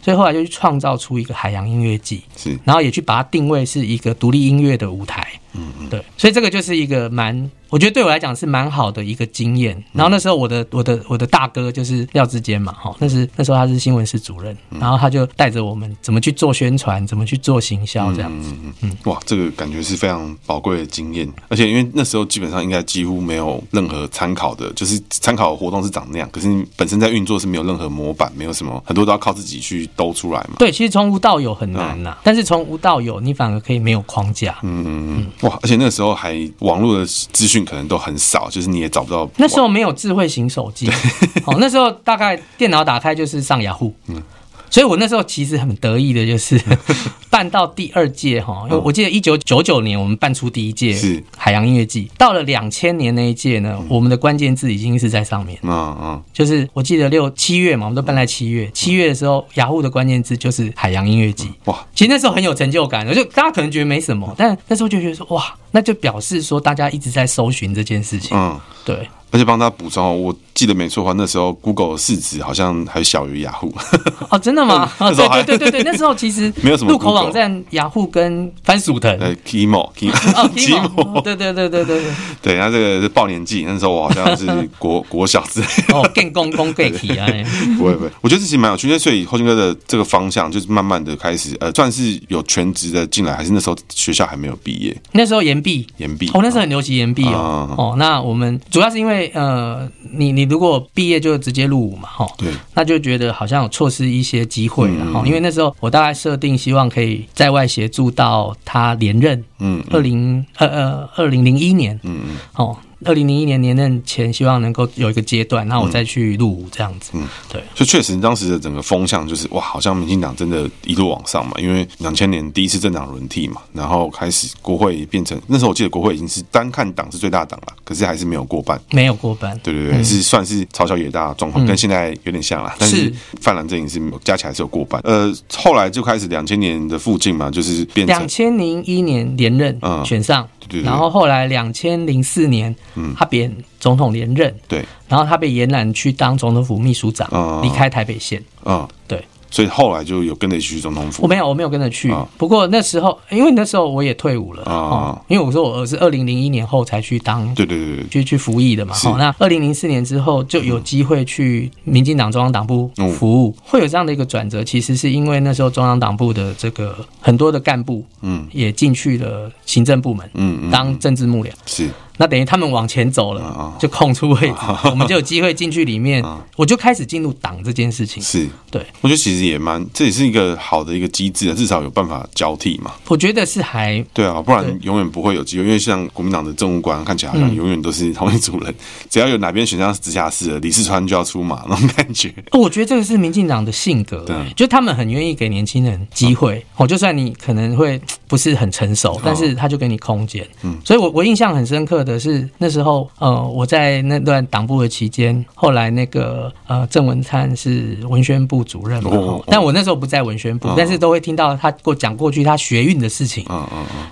Speaker 2: 所以后来就去创造出一个海洋音乐季，是，然后也去把它定位是一个独立音乐的舞台，嗯嗯，对，所以这个就是一个蛮。我觉得对我来讲是蛮好的一个经验。然后那时候我的我的我的大哥就是廖志坚嘛，哈，那是那时候他是新闻室主任，然后他就带着我们怎么去做宣传，怎么去做行销这样子。嗯嗯，哇，
Speaker 1: 这个感觉是非常宝贵的经验。而且因为那时候基本上应该几乎没有任何参考的，就是参考的活动是长那样，可是你本身在运作是没有任何模板，没有什么，很多都要靠自己去兜出来嘛。
Speaker 2: 对，其实从无到有很难呐，但是从无到有，你反而可以没有框架。
Speaker 1: 嗯嗯嗯，哇，而且那个时候还网络的资讯可能都很少。就是你也找不到，
Speaker 2: 那时候没有智慧型手机，哦，那时候大概电脑打开就是上雅虎，嗯。所以我那时候其实很得意的，就是办到第二届哈，因为我记得一九九九年我们办出第一届是。海洋音乐季，到了两千年那一届呢，我们的关键字已经是在上面，嗯嗯，就是我记得六七月嘛，我们都办在七月，七月的时候雅虎的关键字就是海洋音乐季，哇，其实那时候很有成就感，就大家可能觉得没什么，但那时候就觉得说哇，那就表示说大家一直在搜寻这件事情，嗯，对。
Speaker 1: 而且帮他补充，我记得没错的话，那时候 Google 的市值好像还小于雅虎。
Speaker 2: 哦，真的吗？对对对对对，那时候其实 没有什么入口网站，雅虎跟番薯藤。
Speaker 1: 呃
Speaker 2: ，Kimo，Kimo，kimo 对对对对对。
Speaker 1: 对，然后 这个是报年纪，那时候我好像是 国国小之类。
Speaker 2: 哦，更公公贵体啊！
Speaker 1: 不会不会，我觉得这其实蛮有趣。所以后金哥的这个方向，就是慢慢的开始，呃，算是有全职的进来，还是那时候学校还没有毕业？
Speaker 2: 那时候延毕，
Speaker 1: 延毕。
Speaker 2: 哦，那时候很流行延毕哦。哦，那我们主要是因为。呃，你你如果毕业就直接入伍嘛，哈，对，那就觉得好像有错失一些机会了哈。嗯、因为那时候我大概设定希望可以在外协助到他连任，嗯，二零二二二零零一年，嗯嗯，哦。二零零一年连任前，希望能够有一个阶段，那我再去入伍这样子。嗯，对。所以
Speaker 1: 确实，当时的整个风向就是哇，好像民进党真的一路往上嘛。因为两千年第一次政党轮替嘛，然后开始国会变成那时候，我记得国会已经是单看党是最大党了，可是还是没有过半，
Speaker 2: 没有过半。
Speaker 1: 对对对，是算是朝小野大的状况，跟现在有点像了。但是泛蓝阵营是加起来是有过半。呃，后来就开始两千年的附近嘛，就是变成
Speaker 2: 两千零一年连任，嗯，选上。然后后来两千零四年，嗯，他贬总统连任，对，然后他被延揽去当总统府秘书长，离开台北县，嗯，对。
Speaker 1: 所以后来就有跟着去总统府。
Speaker 2: 我没有，我没有跟着去。不过那时候，因为那时候我也退伍了啊。因为我说我是二零零一年后才去当，对对对，去去服役的嘛。好，那二零零四年之后就有机会去民进党中央党部服务，会有这样的一个转折。其实是因为那时候中央党部的这个很多的干部，嗯，也进去了行政部门，嗯，当政治幕僚是。那等于他们往前走了，就空出位置，我们就有机会进去里面，我就开始进入党这件事情。是，对，
Speaker 1: 我觉得其实也蛮，这也是一个好的一个机制啊，至少有办法交替嘛。
Speaker 2: 我觉得是还
Speaker 1: 对啊，不然永远不会有机会，因为像国民党的政务官看起来好像永远都是同一组人，只要有哪边选项是直辖市的，李世川就要出马那种感觉。
Speaker 2: 我觉得这个是民进党的性格，对，就他们很愿意给年轻人机会，哦，就算你可能会不是很成熟，但是他就给你空间。嗯，所以我我印象很深刻的是那时候。呃，我在那段党部的期间，后来那个呃，郑文灿是文宣部主任嘛，但我那时候不在文宣部，但是都会听到他给我讲过去他学运的事情。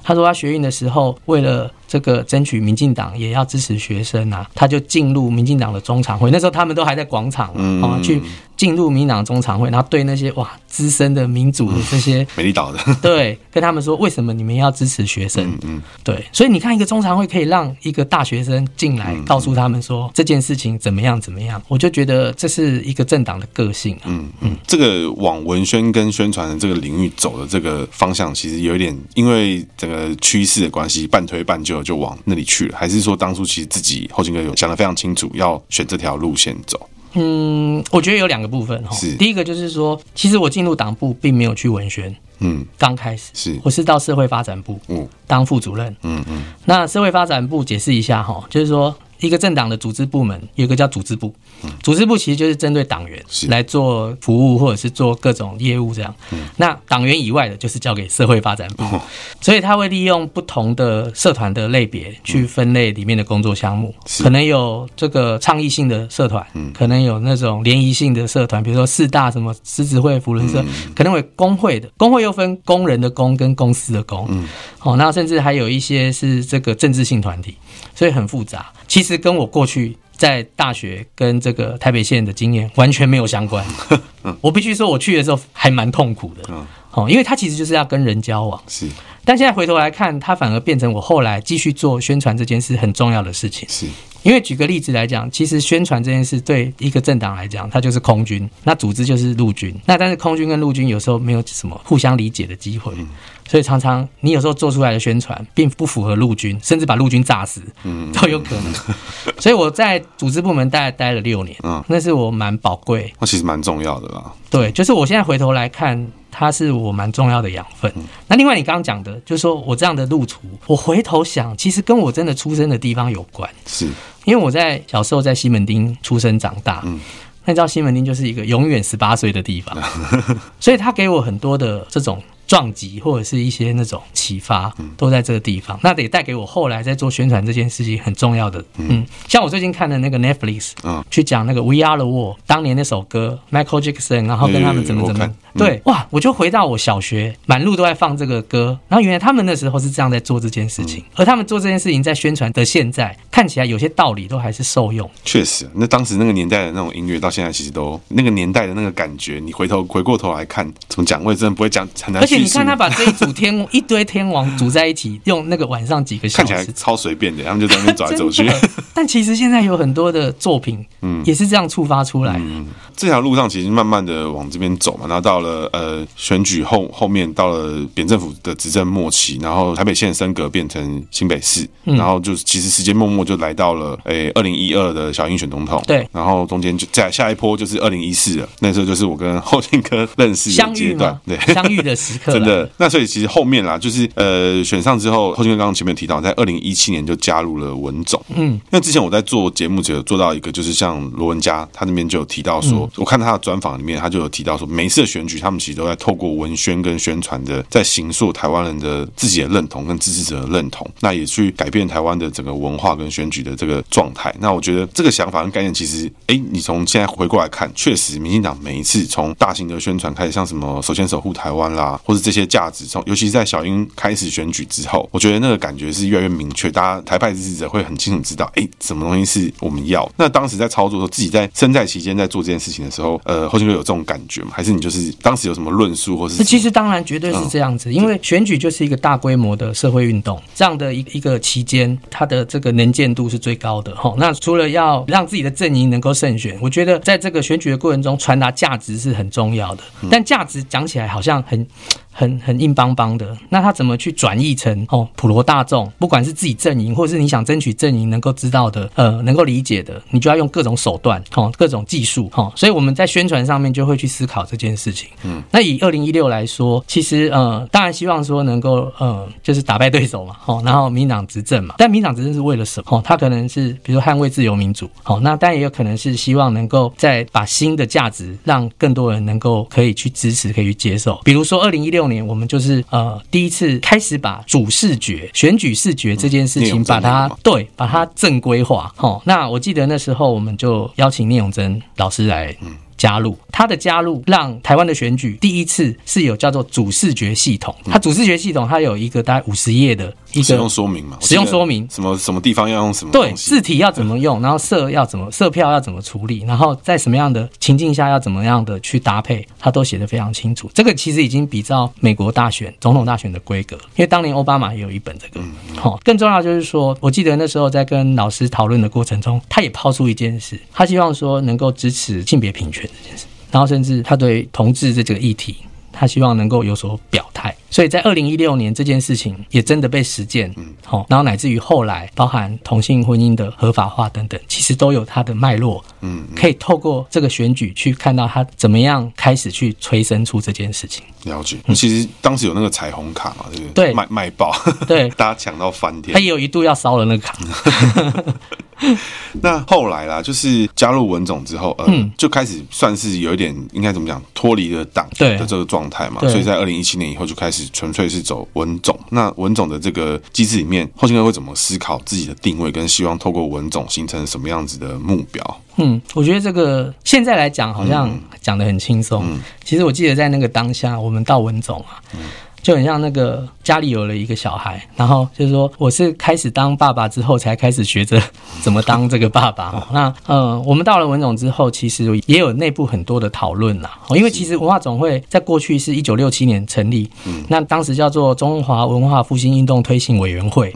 Speaker 2: 他说他学运的时候，为了这个争取民进党也要支持学生啊，他就进入民进党的中常会。那时候他们都还在广场啊，去进入民进党中常会，然后对那些哇资深的民主的这些
Speaker 1: 美丽岛的，
Speaker 2: 对，跟他们说为什么你们要支持学生？嗯，对，所以你看一个中常会可以让一个大学生进来，告诉他们说这件事情怎么样怎么样，我就觉得这是一个政党的个性啊。
Speaker 1: 嗯嗯，这个往文宣跟宣传的这个领域走的这个方向，其实有一点因为整个趋势的关系，半推半就。就往那里去了，还是说当初其实自己后金哥有想得非常清楚，要选这条路线走？
Speaker 2: 嗯，我觉得有两个部分哈。是第一个就是说，其实我进入党部并没有去文宣，嗯，刚开始是我是到社会发展部，嗯，当副主任，嗯嗯。那社会发展部解释一下哈，就是说一个政党的组织部门有一个叫组织部，组织部其实就是针对党员来做服务或者是做各种业务这样。那党员以外的，就是交给社会发展部，所以他会利用不同的社团的类别去分类里面的工作项目，可能有这个倡议性的社团，可能有那种联谊性的社团，比如说四大什么狮子会、福伦社，可能会工会的，工会又分工人的工跟公司的工，哦，那甚至还有一些是这个政治性团体，所以很复杂。其实跟我过去在大学跟这个台北县的经验完全没有相关。我必须说，我去的时候还蛮痛苦的。哦，因为他其实就是要跟人交往。是。但现在回头来看，它反而变成我后来继续做宣传这件事很重要的事情。是。因为举个例子来讲，其实宣传这件事对一个政党来讲，它就是空军，那组织就是陆军。那但是空军跟陆军有时候没有什么互相理解的机会。所以常常你有时候做出来的宣传并不符合陆军，甚至把陆军炸死，嗯，都有可能。所以我在组织部门大概待了六年，嗯，那是我蛮宝贵，
Speaker 1: 那其实蛮重要的啦。
Speaker 2: 对，就是我现在回头来看，它是我蛮重要的养分。那另外你刚刚讲的，就是说我这样的路途，我回头想，其实跟我真的出生的地方有关，是因为我在小时候在西门町出生长大，嗯，那你知道西门町就是一个永远十八岁的地方，所以他给我很多的这种。撞击或者是一些那种启发，都在这个地方。那得带给我后来在做宣传这件事情很重要的。嗯，像我最近看的那个 Netflix，嗯，去讲那个 We Are the World，当年那首歌 Michael Jackson，然后跟他们怎么怎么，对，哇，我就回到我小学，满路都在放这个歌。然后原来他们那时候是这样在做这件事情，而他们做这件事情在宣传的现在看起来有些道理都还是受用。
Speaker 1: 确实，那当时那个年代的那种音乐，到现在其实都那个年代的那个感觉，你回头回过头来看，怎么讲，我也真的不会讲很难。
Speaker 2: 而且你看他把这一组天一堆天王组在一起，用那个晚上几个小时，
Speaker 1: 看起来超随便的，他们就在那边走来走去。
Speaker 2: 但其实现在有很多的作品，嗯，也是这样触发出来的。
Speaker 1: 嗯，这条路上其实慢慢的往这边走嘛，然后到了呃选举后后面，到了扁政府的执政末期，然后台北县升格变成新北市，然后就其实时间默默就来到了诶二零一二的小英选总统，对，然后中间就在下一波就是二零一四了，那时候就是我跟后进哥认识的阶段，对，
Speaker 2: 相遇的时刻，
Speaker 1: 真的。那所以其实后面啦，就是呃选上之后，后进哥刚刚前面提到，在二零一七年就加入了文总。嗯，那之前我在做节目就有做到一个，就是像罗文佳他那边就有提到说，我看他的专访里面，他就有提到说，每次的选，他们其实都在透过文宣跟宣传的，在形塑台湾人的自己的认同跟支持者的认同，那也去改变台湾的整个文化跟选举的这个状态。那我觉得这个想法跟概念，其实哎、你从现在回过来看，确实民进党每一次从大型的宣传开始，像什么首先守护台湾啦，或是这些价值。从尤其是在小英开始选举之后，我觉得那个感觉是越来越明确，大家台派支持者会很清楚知道，哎，什么东西是我们要。那当时在操作的时候，自己在身在其间在做这件事情的时候，呃，后进哥有这种感觉吗？还是你就是当时有什么论述，或是？
Speaker 2: 其实当然绝对是这样子，因为选举就是一个大规模的社会运动，这样的一一个期间，它的这个能见度是最高的。哈，那除了要让自己的阵营能够胜选，我觉得在这个选举的过程中传达价值是很重要的。但价值讲起来好像很。很很硬邦邦的，那他怎么去转译成哦普罗大众，不管是自己阵营，或者是你想争取阵营能够知道的，呃，能够理解的，你就要用各种手段，哦，各种技术，哈、哦，所以我们在宣传上面就会去思考这件事情。嗯，那以二零一六来说，其实呃，当然希望说能够呃，就是打败对手嘛，哦，然后民进党执政嘛，但民进党执政是为了什么？哦，他可能是比如说捍卫自由民主，好、哦，那当然也有可能是希望能够再把新的价值让更多人能够可以去支持，可以去接受，比如说二零一六。年我们就是呃第一次开始把主视觉选举视觉这件事情把它对把它正规化。好，那我记得那时候我们就邀请聂永真老师来加入，他的加入让台湾的选举第一次是有叫做主视觉系统。它主视觉系统它有一个大概五十页的。一个
Speaker 1: 使用说明嘛，
Speaker 2: 使用说明
Speaker 1: 什么什么地方要用什么
Speaker 2: 对字体要怎么用，然后色要怎么色票要怎么处理，然后在什么样的情境下要怎么样的去搭配，他都写得非常清楚。这个其实已经比照美国大选总统大选的规格，因为当年奥巴马也有一本这个。好，更重要就是说，我记得那时候在跟老师讨论的过程中，他也抛出一件事，他希望说能够支持性别平权这件事，然后甚至他对同志这个议题。他希望能够有所表态，所以在二零一六年这件事情也真的被实践，嗯，好，然后乃至于后来包含同性婚姻的合法化等等，其实都有它的脉络，嗯，可以透过这个选举去看到他怎么样开始去催生出这件事情。
Speaker 1: 了解，其实当时有那个彩虹卡嘛，对。不对？对，卖卖爆，对，大家抢到翻天，
Speaker 2: 他也有一度要烧了那个卡。
Speaker 1: 那后来啦，就是加入文总之后，呃，嗯、就开始算是有一点应该怎么讲，脱离了党的这个状态嘛。所以在二零一七年以后就开始纯粹是走文总。那文总的这个机制里面，后进会会怎么思考自己的定位，跟希望透过文总形成什么样子的目标？
Speaker 2: 嗯，我觉得这个现在来讲好像讲得很轻松。嗯、其实我记得在那个当下，我们到文总啊。嗯就很像那个家里有了一个小孩，然后就是说我是开始当爸爸之后才开始学着怎么当这个爸爸。那呃，我们到了文总之后，其实也有内部很多的讨论啦。因为其实文化总会在过去是一九六七年成立，那当时叫做中华文化复兴运动推行委员会。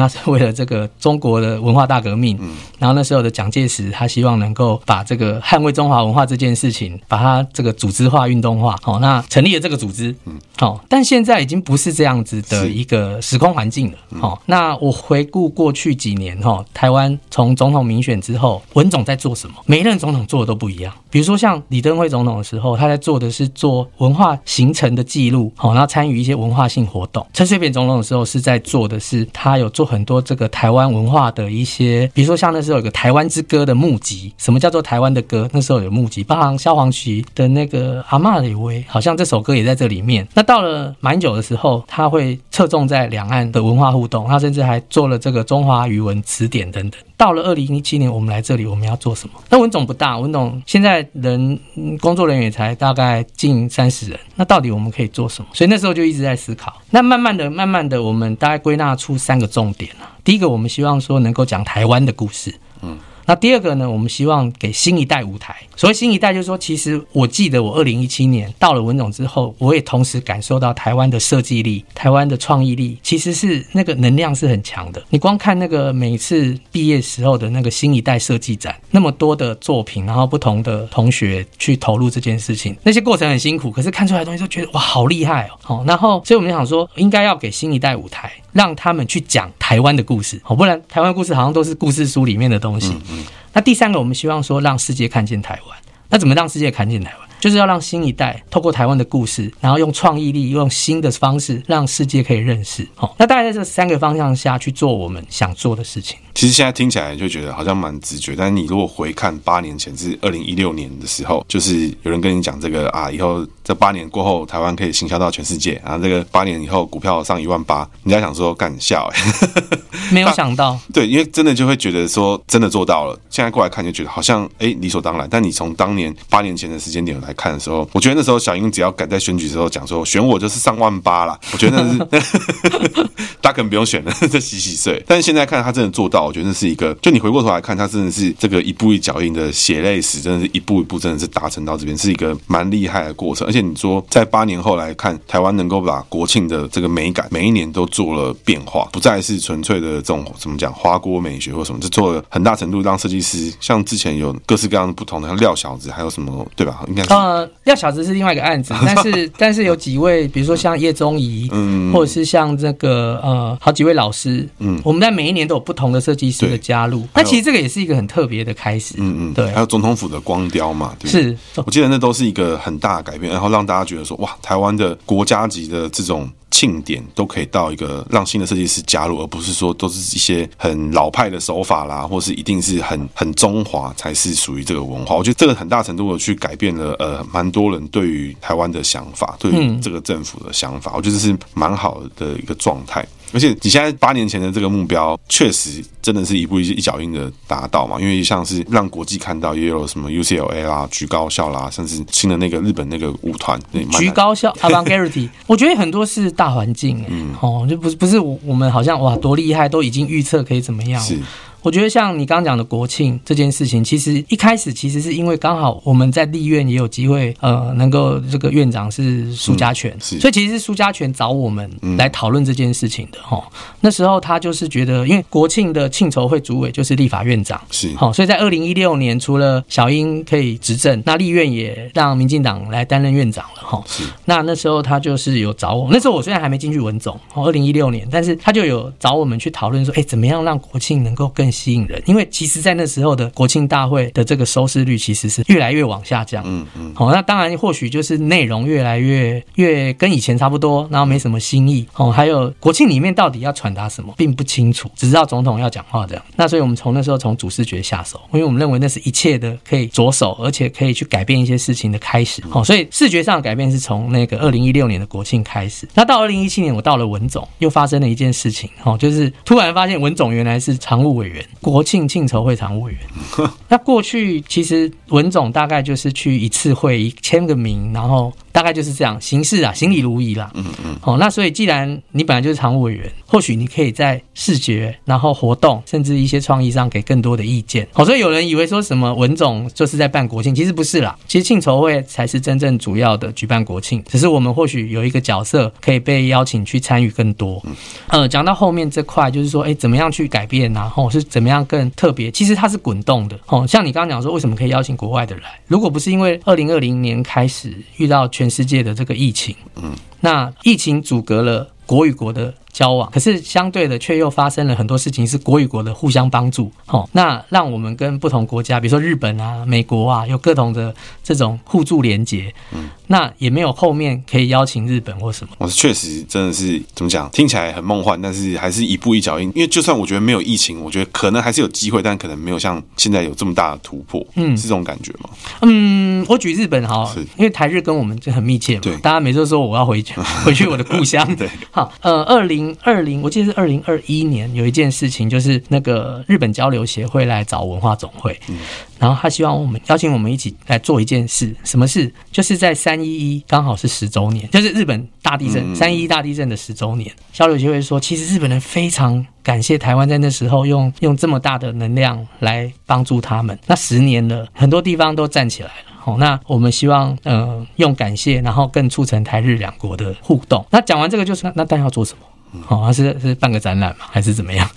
Speaker 2: 那是为了这个中国的文化大革命，嗯。然后那时候的蒋介石他希望能够把这个捍卫中华文化这件事情，把它这个组织化、运动化，好，那成立了这个组织，嗯。好，但现在已经不是这样子的一个时空环境了，好，那我回顾过去几年，哈，台湾从总统民选之后，文总在做什么？每一任总统做的都不一样，比如说像李登辉总统的时候，他在做的是做文化形成的记录，好，然后参与一些文化性活动；陈水扁总统的时候是在做的是他有。做很多这个台湾文化的一些，比如说像那时候有个台湾之歌的募集，什么叫做台湾的歌？那时候有募集，包含萧煌奇的那个阿嬷的威，好像这首歌也在这里面。那到了蛮久的时候，他会侧重在两岸的文化互动，他甚至还做了这个中华语文词典等等。到了二零一七年，我们来这里，我们要做什么？那文总不大，文总现在人工作人员才大概近三十人，那到底我们可以做什么？所以那时候就一直在思考。那慢慢的、慢慢的，我们大概归纳出三个重点了。第一个，我们希望说能够讲台湾的故事。嗯。那第二个呢，我们希望给新一代舞台。所谓新一代，就是说，其实我记得我二零一七年到了文总之后，我也同时感受到台湾的设计力、台湾的创意力，其实是那个能量是很强的。你光看那个每次毕业时候的那个新一代设计展，那么多的作品，然后不同的同学去投入这件事情，那些过程很辛苦，可是看出来的东西都觉得哇，好厉害哦。好，然后所以我们想说，应该要给新一代舞台，让他们去讲台湾的故事。好，不然台湾故事好像都是故事书里面的东西。嗯。那第三个，我们希望说让世界看见台湾。那怎么让世界看见台湾？就是要让新一代透过台湾的故事，然后用创意力，用新的方式，让世界可以认识。好，那大概在这三个方向下去做我们想做的事情。
Speaker 1: 其实现在听起来就觉得好像蛮直觉，但是你如果回看八年前是二零一六年的时候，就是有人跟你讲这个啊，以后这八年过后台湾可以行销到全世界，然后这个八年以后股票上一万八，人家想说干笑哎、欸，
Speaker 2: 没有 想到，
Speaker 1: 对，因为真的就会觉得说真的做到了，现在过来看就觉得好像哎、欸、理所当然，但你从当年八年前的时间点来看的时候，我觉得那时候小英只要敢在选举的时候讲说选我就是上万八啦，我觉得那是 大家可能不用选了，这洗洗睡，但是现在看他真的做到。我觉得那是一个，就你回过头来看，他真的是这个一步一脚印的血泪史，真的是一步一步，真的是达成到这边，是一个蛮厉害的过程。而且你说，在八年后来看，台湾能够把国庆的这个美感，每一年都做了变化，不再是纯粹的这种怎么讲花锅美学或什么，就做了很大程度让设计师，像之前有各式各样不同的，像廖小子，还有什么对吧？应该是。
Speaker 2: 呃，廖小子是另外一个案子，但是但是有几位，比如说像叶宗仪，嗯，或者是像这个呃好几位老师，嗯，我们在每一年都有不同的设计师的加入。那其实这个也是一个很特别的开始，嗯嗯，对，
Speaker 1: 还有总统府的光雕嘛，对，
Speaker 2: 是，
Speaker 1: 我记得那都是一个很大的改变，然后让大家觉得说，哇，台湾的国家级的这种庆典都可以到一个让新的设计师加入，而不是说都是一些很老派的手法啦，或是一定是很很中华才是属于这个文化。我觉得这个很大程度的去改变了呃蛮多人对于台湾的想法，对于这个政府的想法，我觉得这是蛮好的一个状态。而且你现在八年前的这个目标，确实真的是一步一一脚印的达到嘛？因为像是让国际看到，也有什么 UCLA 啦、橘高校啦，甚至新的那个日本那个舞团，
Speaker 2: 橘高校 a v a n g a r i t y 我觉得很多是大环境，嗯，哦，就不是不是我们好像哇多厉害，都已经预测可以怎么样。是。我觉得像你刚刚讲的国庆这件事情，其实一开始其实是因为刚好我们在立院也有机会，呃，能够这个院长是苏家全，嗯、所以其实是苏家全找我们来讨论这件事情的哈、嗯。那时候他就是觉得，因为国庆的庆筹会主委就是立法院长，是好，所以在二零一六年除了小英可以执政，那立院也让民进党来担任院长了哈。是，那那时候他就是有找我，那时候我虽然还没进去文总，二零一六年，但是他就有找我们去讨论说，哎，怎么样让国庆能够更很吸引人，因为其实，在那时候的国庆大会的这个收视率其实是越来越往下降。嗯嗯。好，那当然或许就是内容越来越越跟以前差不多，然后没什么新意。哦，还有国庆里面到底要传达什么，并不清楚，只知道总统要讲话这样。那所以我们从那时候从主视觉下手，因为我们认为那是一切的可以着手，而且可以去改变一些事情的开始。哦，所以视觉上的改变是从那个二零一六年的国庆开始。那到二零一七年，我到了文总，又发生了一件事情。哦，就是突然发现文总原来是常务委员，国庆庆筹会常务委员。那过去其实文总大概就是去一次会议签个名，然后大概就是这样形式啊，行礼如仪啦。嗯嗯。好，那所以既然你本来就是常务委员，或许你可以在视觉、然后活动，甚至一些创意上给更多的意见。好，所以有人以为说什么文总就是在办国庆，其实不是啦。其实庆筹会才是真正主要的举办国庆，只是我们或许有一个角色可以被邀请去参与更多。呃，讲到后面这块，就是说，哎，怎么样去改变，然后是怎么样更特别？其实它是滚动的。哦，像你刚刚讲说，为什么可以邀请国外的人来？如果不是因为二零二零年开始遇到全世界的这个疫情，嗯，那疫情阻隔了国与国的。交往，可是相对的却又发生了很多事情，是国与国的互相帮助。哦，那让我们跟不同国家，比如说日本啊、美国啊，有各种的这种互助连结。嗯，那也没有后面可以邀请日本或什么。
Speaker 1: 我确实真的是怎么讲，听起来很梦幻，但是还是一步一脚印。因为就算我觉得没有疫情，我觉得可能还是有机会，但可能没有像现在有这么大的突破。嗯，是这种感觉吗？
Speaker 2: 嗯，我举日本好，因为台日跟我们就很密切嘛。对，大家每次都说我要回去，回去我的故乡。对，好，呃，二零。二零，我记得是二零二一年有一件事情，就是那个日本交流协会来找文化总会，嗯，然后他希望我们邀请我们一起来做一件事，什么事？就是在三一一刚好是十周年，就是日本大地震三一一大地震的十周年。交流协会说，其实日本人非常感谢台湾在那时候用用这么大的能量来帮助他们。那十年了，很多地方都站起来了。好，那我们希望呃用感谢，然后更促成台日两国的互动。那讲完这个，就是那大家要做什么？好，还是是办个展览嘛，还是怎么样？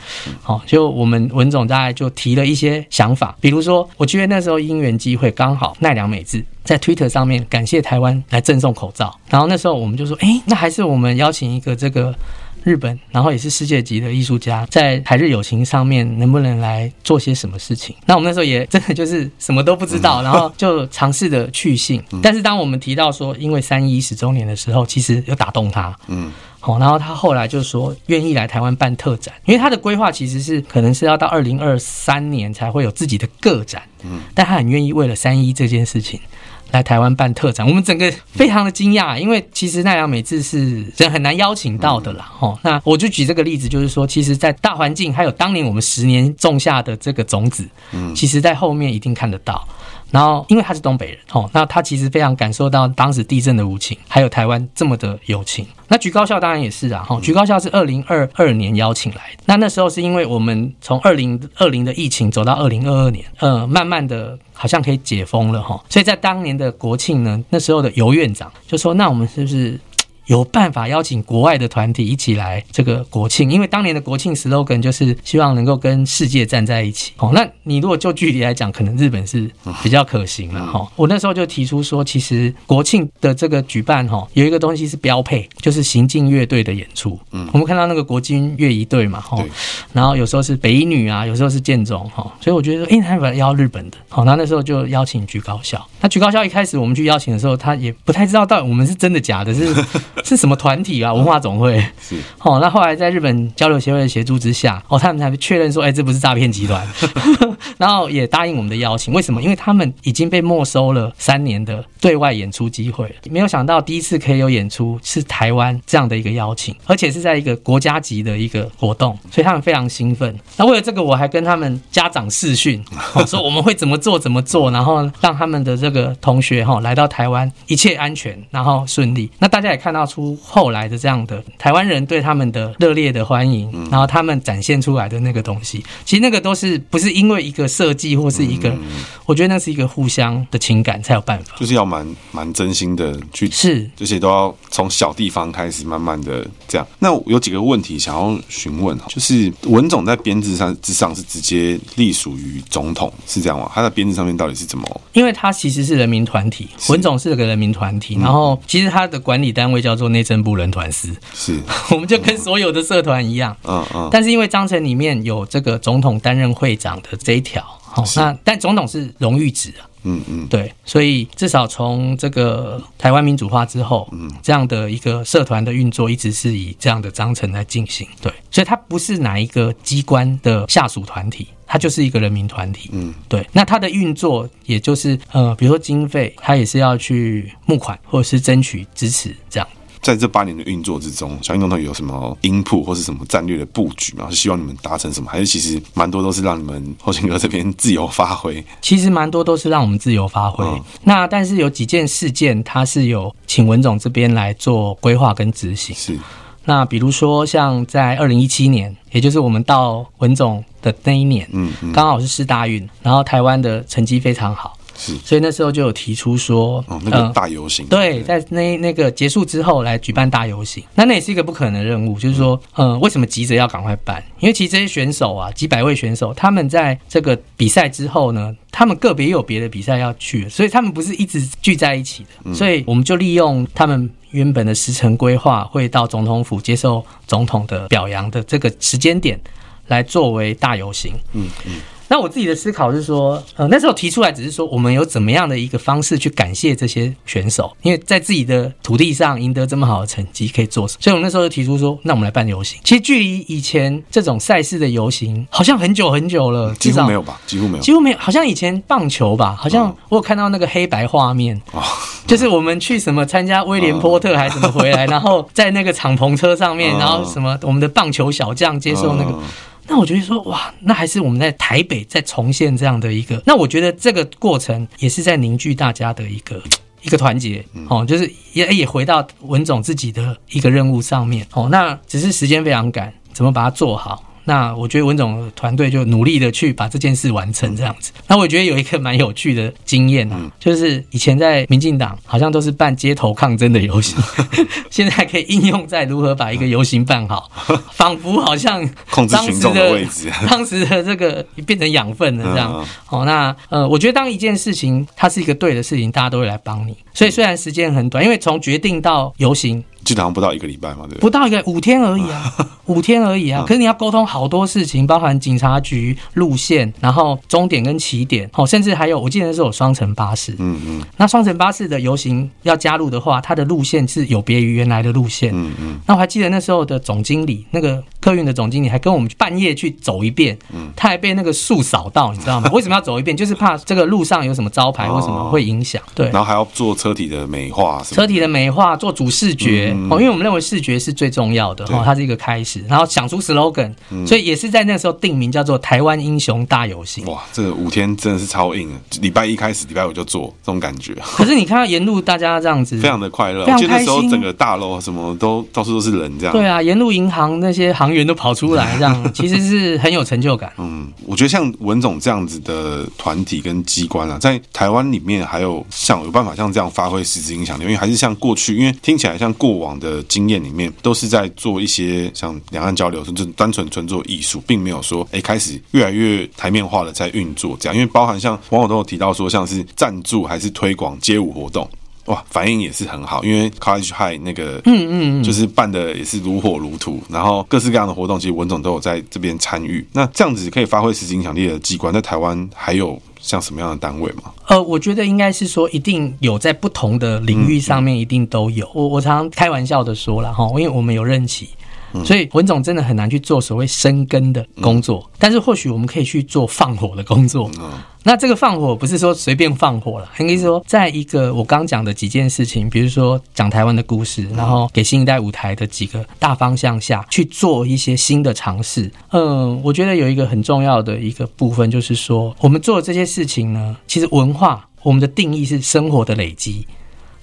Speaker 2: 好，就我们文总大概就提了一些想法，比如说，我觉得那时候因缘机会刚好奈良美智在 Twitter 上面感谢台湾来赠送口罩，然后那时候我们就说，哎，那还是我们邀请一个这个日本，然后也是世界级的艺术家，在台日友情上面能不能来做些什么事情？那我们那时候也真的就是什么都不知道，然后就尝试的去信。但是当我们提到说，因为三一十周年的时候，其实有打动他，嗯。好，然后他后来就说愿意来台湾办特展，因为他的规划其实是可能是要到二零二三年才会有自己的个展，嗯，但他很愿意为了三一这件事情来台湾办特展。我们整个非常的惊讶，因为其实奈良美智是人很难邀请到的啦。哦，那我就举这个例子，就是说，其实，在大环境还有当年我们十年种下的这个种子，嗯，其实在后面一定看得到。然后，因为他是东北人，哦，那他其实非常感受到当时地震的无情，还有台湾这么的友情。那橘高校当然也是啊，哈，橘高校是二零二二年邀请来的。那那时候是因为我们从二零二零的疫情走到二零二二年，呃，慢慢的好像可以解封了，哈，所以在当年的国庆呢，那时候的游院长就说：“那我们是不是？”有办法邀请国外的团体一起来这个国庆，因为当年的国庆 slogan 就是希望能够跟世界站在一起。哦，那你如果就距离来讲，可能日本是比较可行了哈。我那时候就提出说，其实国庆的这个举办哈，有一个东西是标配，就是行进乐队的演出。嗯，我们看到那个国军乐仪队嘛，哈，然后有时候是北一女啊，有时候是建中哈，所以我觉得说，哎，他们邀日本的，好，那那时候就邀请菊高校。那菊高校一开始我们去邀请的时候，他也不太知道到底我们是真的假的，是。是什么团体啊？文化总会是哦。那后来在日本交流协会的协助之下，哦，他们才确认说，哎，这不是诈骗集团，然后也答应我们的邀请。为什么？因为他们已经被没收了三年的对外演出机会，没有想到第一次可以有演出是台湾这样的一个邀请，而且是在一个国家级的一个活动，所以他们非常兴奋。那为了这个，我还跟他们家长视讯，说我们会怎么做怎么做，然后让他们的这个同学哈来到台湾一切安全，然后顺利。那大家也看到。出后来的这样的台湾人对他们的热烈的欢迎，然后他们展现出来的那个东西，其实那个都是不是因为一个设计或是一个，我觉得那是一个互相的情感才有办法，
Speaker 1: 就是要蛮蛮真心的去，
Speaker 2: 是。
Speaker 1: 这些都要从小地方开始，慢慢的这样。那有几个问题想要询问哈，就是文总在编制上之上是直接隶属于总统，是这样吗？他在编制上面到底是怎么？
Speaker 2: 因为他其实是人民团体，文总是个人民团体，然后其实他的管理单位叫做内政部人团司，
Speaker 1: 是，
Speaker 2: 我们就跟所有的社团一样，
Speaker 1: 嗯嗯。
Speaker 2: 但是因为章程里面有这个总统担任会长的这一条，好，那但总统是荣誉职啊。
Speaker 1: 嗯嗯，
Speaker 2: 对，所以至少从这个台湾民主化之后，嗯，这样的一个社团的运作一直是以这样的章程来进行。对，所以它不是哪一个机关的下属团体，它就是一个人民团体。嗯，对，那它的运作也就是呃，比如说经费，它也是要去募款或者是争取支持这样。
Speaker 1: 在这八年的运作之中，小英总统有什么 input 或是什么战略的布局吗？是希望你们达成什么？还是其实蛮多都是让你们后勤哥这边自由发挥？
Speaker 2: 其实蛮多都是让我们自由发挥。嗯、那但是有几件事件，它是有请文总这边来做规划跟执行。
Speaker 1: 是。
Speaker 2: 那比如说像在二零一七年，也就是我们到文总的那一年，嗯，嗯，刚好是世大运，然后台湾的成绩非常好。
Speaker 1: 是，
Speaker 2: 所以那时候就有提出说，
Speaker 1: 哦，那个大游行，
Speaker 2: 呃，对，在那那个结束之后来举办大游行，那那也是一个不可能的任务，就是说，呃，为什么急着要赶快办？因为其实这些选手啊，几百位选手，他们在这个比赛之后呢，他们个别有别的比赛要去，所以他们不是一直聚在一起的，所以我们就利用他们原本的时程规划，会到总统府接受总统的表扬的这个时间点，来作为大游行。嗯嗯。那我自己的思考是说，呃，那时候提出来只是说，我们有怎么样的一个方式去感谢这些选手，因为在自己的土地上赢得这么好的成绩，可以做什么？所以我们那时候就提出说，那我们来办游行。其实距离以前这种赛事的游行，好像很久很久了，
Speaker 1: 几乎没有吧？几乎没有，
Speaker 2: 几乎没有。好像以前棒球吧，好像我有看到那个黑白画面，哦，就是我们去什么参加威廉波特还是什么回来，然后在那个敞篷车上面，然后什么我们的棒球小将接受那个。那我觉得说哇，那还是我们在台北再重现这样的一个。那我觉得这个过程也是在凝聚大家的一个 一个团结哦，就是也也回到文总自己的一个任务上面哦。那只是时间非常赶，怎么把它做好？那我觉得文总团队就努力的去把这件事完成这样子。那我觉得有一个蛮有趣的经验啊，就是以前在民进党好像都是办街头抗争的游行，现在可以应用在如何把一个游行办好，仿佛好像
Speaker 1: 控制群众的位置，
Speaker 2: 当时的这个变成养分了这样。好，那呃，我觉得当一件事情它是一个对的事情，大家都会来帮你。所以虽然时间很短，因为从决定到游行。
Speaker 1: 基本上不到一个礼拜嘛，对不对？
Speaker 2: 不到一个五天而已啊，五天而已啊。可是你要沟通好多事情，包含警察局路线，然后终点跟起点，哦，甚至还有，我记得是有双层巴士。嗯嗯。那双层巴士的游行要加入的话，它的路线是有别于原来的路线。嗯嗯。那我还记得那时候的总经理，那个客运的总经理还跟我们半夜去走一遍。嗯。他还被那个树扫到，你知道吗？为什么要走一遍？就是怕这个路上有什么招牌为什么会影响。对。
Speaker 1: 然后还要做车体的美化。
Speaker 2: 车体的美化，做主视觉。哦，因为我们认为视觉是最重要的哈，它是一个开始，然后想出 slogan，所以也是在那个时候定名叫做“台湾英雄大游行”。
Speaker 1: 哇，这个五天真的是超硬啊！礼拜一开始，礼拜五就做这种感觉。
Speaker 2: 可是你看到沿路大家这样子，
Speaker 1: 非常的快乐，就那时候整个大楼什么都到处都是人这样。
Speaker 2: 对啊，沿路银行那些行员都跑出来，这样其实是很有成就感。
Speaker 1: 嗯，我觉得像文总这样子的团体跟机关啊，在台湾里面还有像有办法像这样发挥实质影响力，因为还是像过去，因为听起来像过往的。经验里面都是在做一些像两岸交流，甚至单纯纯做艺术，并没有说哎开始越来越台面化的在运作这样。因为包含像网友都有提到说，像是赞助还是推广街舞活动，哇，反应也是很好。因为 College High 那个嗯嗯嗯，就是办的也是如火如荼，然后各式各样的活动，其实文总都有在这边参与。那这样子可以发挥实际影响力的机关，在台湾还有像什么样的单位吗？
Speaker 2: 呃，我觉得应该是说，一定有在不同的领域上面，一定都有。我我常常开玩笑的说了哈，因为我们有任期。所以文总真的很难去做所谓生根的工作，但是或许我们可以去做放火的工作。那这个放火不是说随便放火了，应该说在一个我刚讲的几件事情，比如说讲台湾的故事，然后给新一代舞台的几个大方向下去做一些新的尝试。嗯，我觉得有一个很重要的一个部分就是说，我们做的这些事情呢，其实文化我们的定义是生活的累积。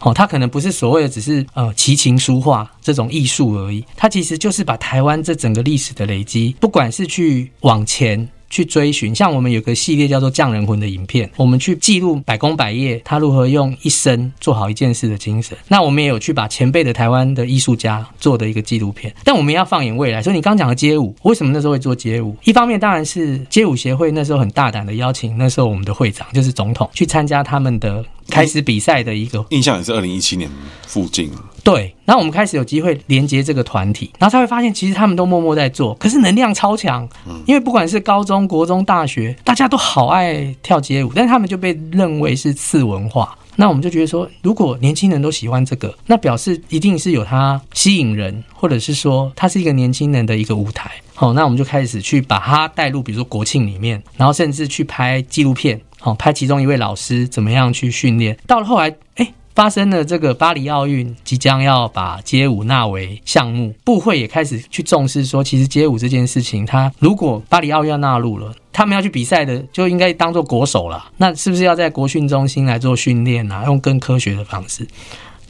Speaker 2: 哦，它可能不是所谓的只是呃琴棋书画这种艺术而已，它其实就是把台湾这整个历史的累积，不管是去往前去追寻，像我们有个系列叫做《匠人魂》的影片，我们去记录百工百业他如何用一生做好一件事的精神。那我们也有去把前辈的台湾的艺术家做的一个纪录片，但我们要放眼未来。所以你刚讲的街舞，为什么那时候会做街舞？一方面当然是街舞协会那时候很大胆的邀请，那时候我们的会长就是总统去参加他们的开始比赛的一个
Speaker 1: 印象也是二零一七年附近。
Speaker 2: 对，然后我们开始有机会连接这个团体，然后才会发现其实他们都默默在做，可是能量超强。嗯因为不管是高中国中、大学，大家都好爱跳街舞，但是他们就被认为是次文化。那我们就觉得说，如果年轻人都喜欢这个，那表示一定是有它吸引人，或者是说它是一个年轻人的一个舞台。好，那我们就开始去把它带入，比如说国庆里面，然后甚至去拍纪录片，好，拍其中一位老师怎么样去训练。到了后来，哎。发生了这个巴黎奥运即将要把街舞纳为项目，部会也开始去重视说，其实街舞这件事情，它如果巴黎奥运要纳入了，他们要去比赛的就应该当做国手了。那是不是要在国训中心来做训练啊？用更科学的方式，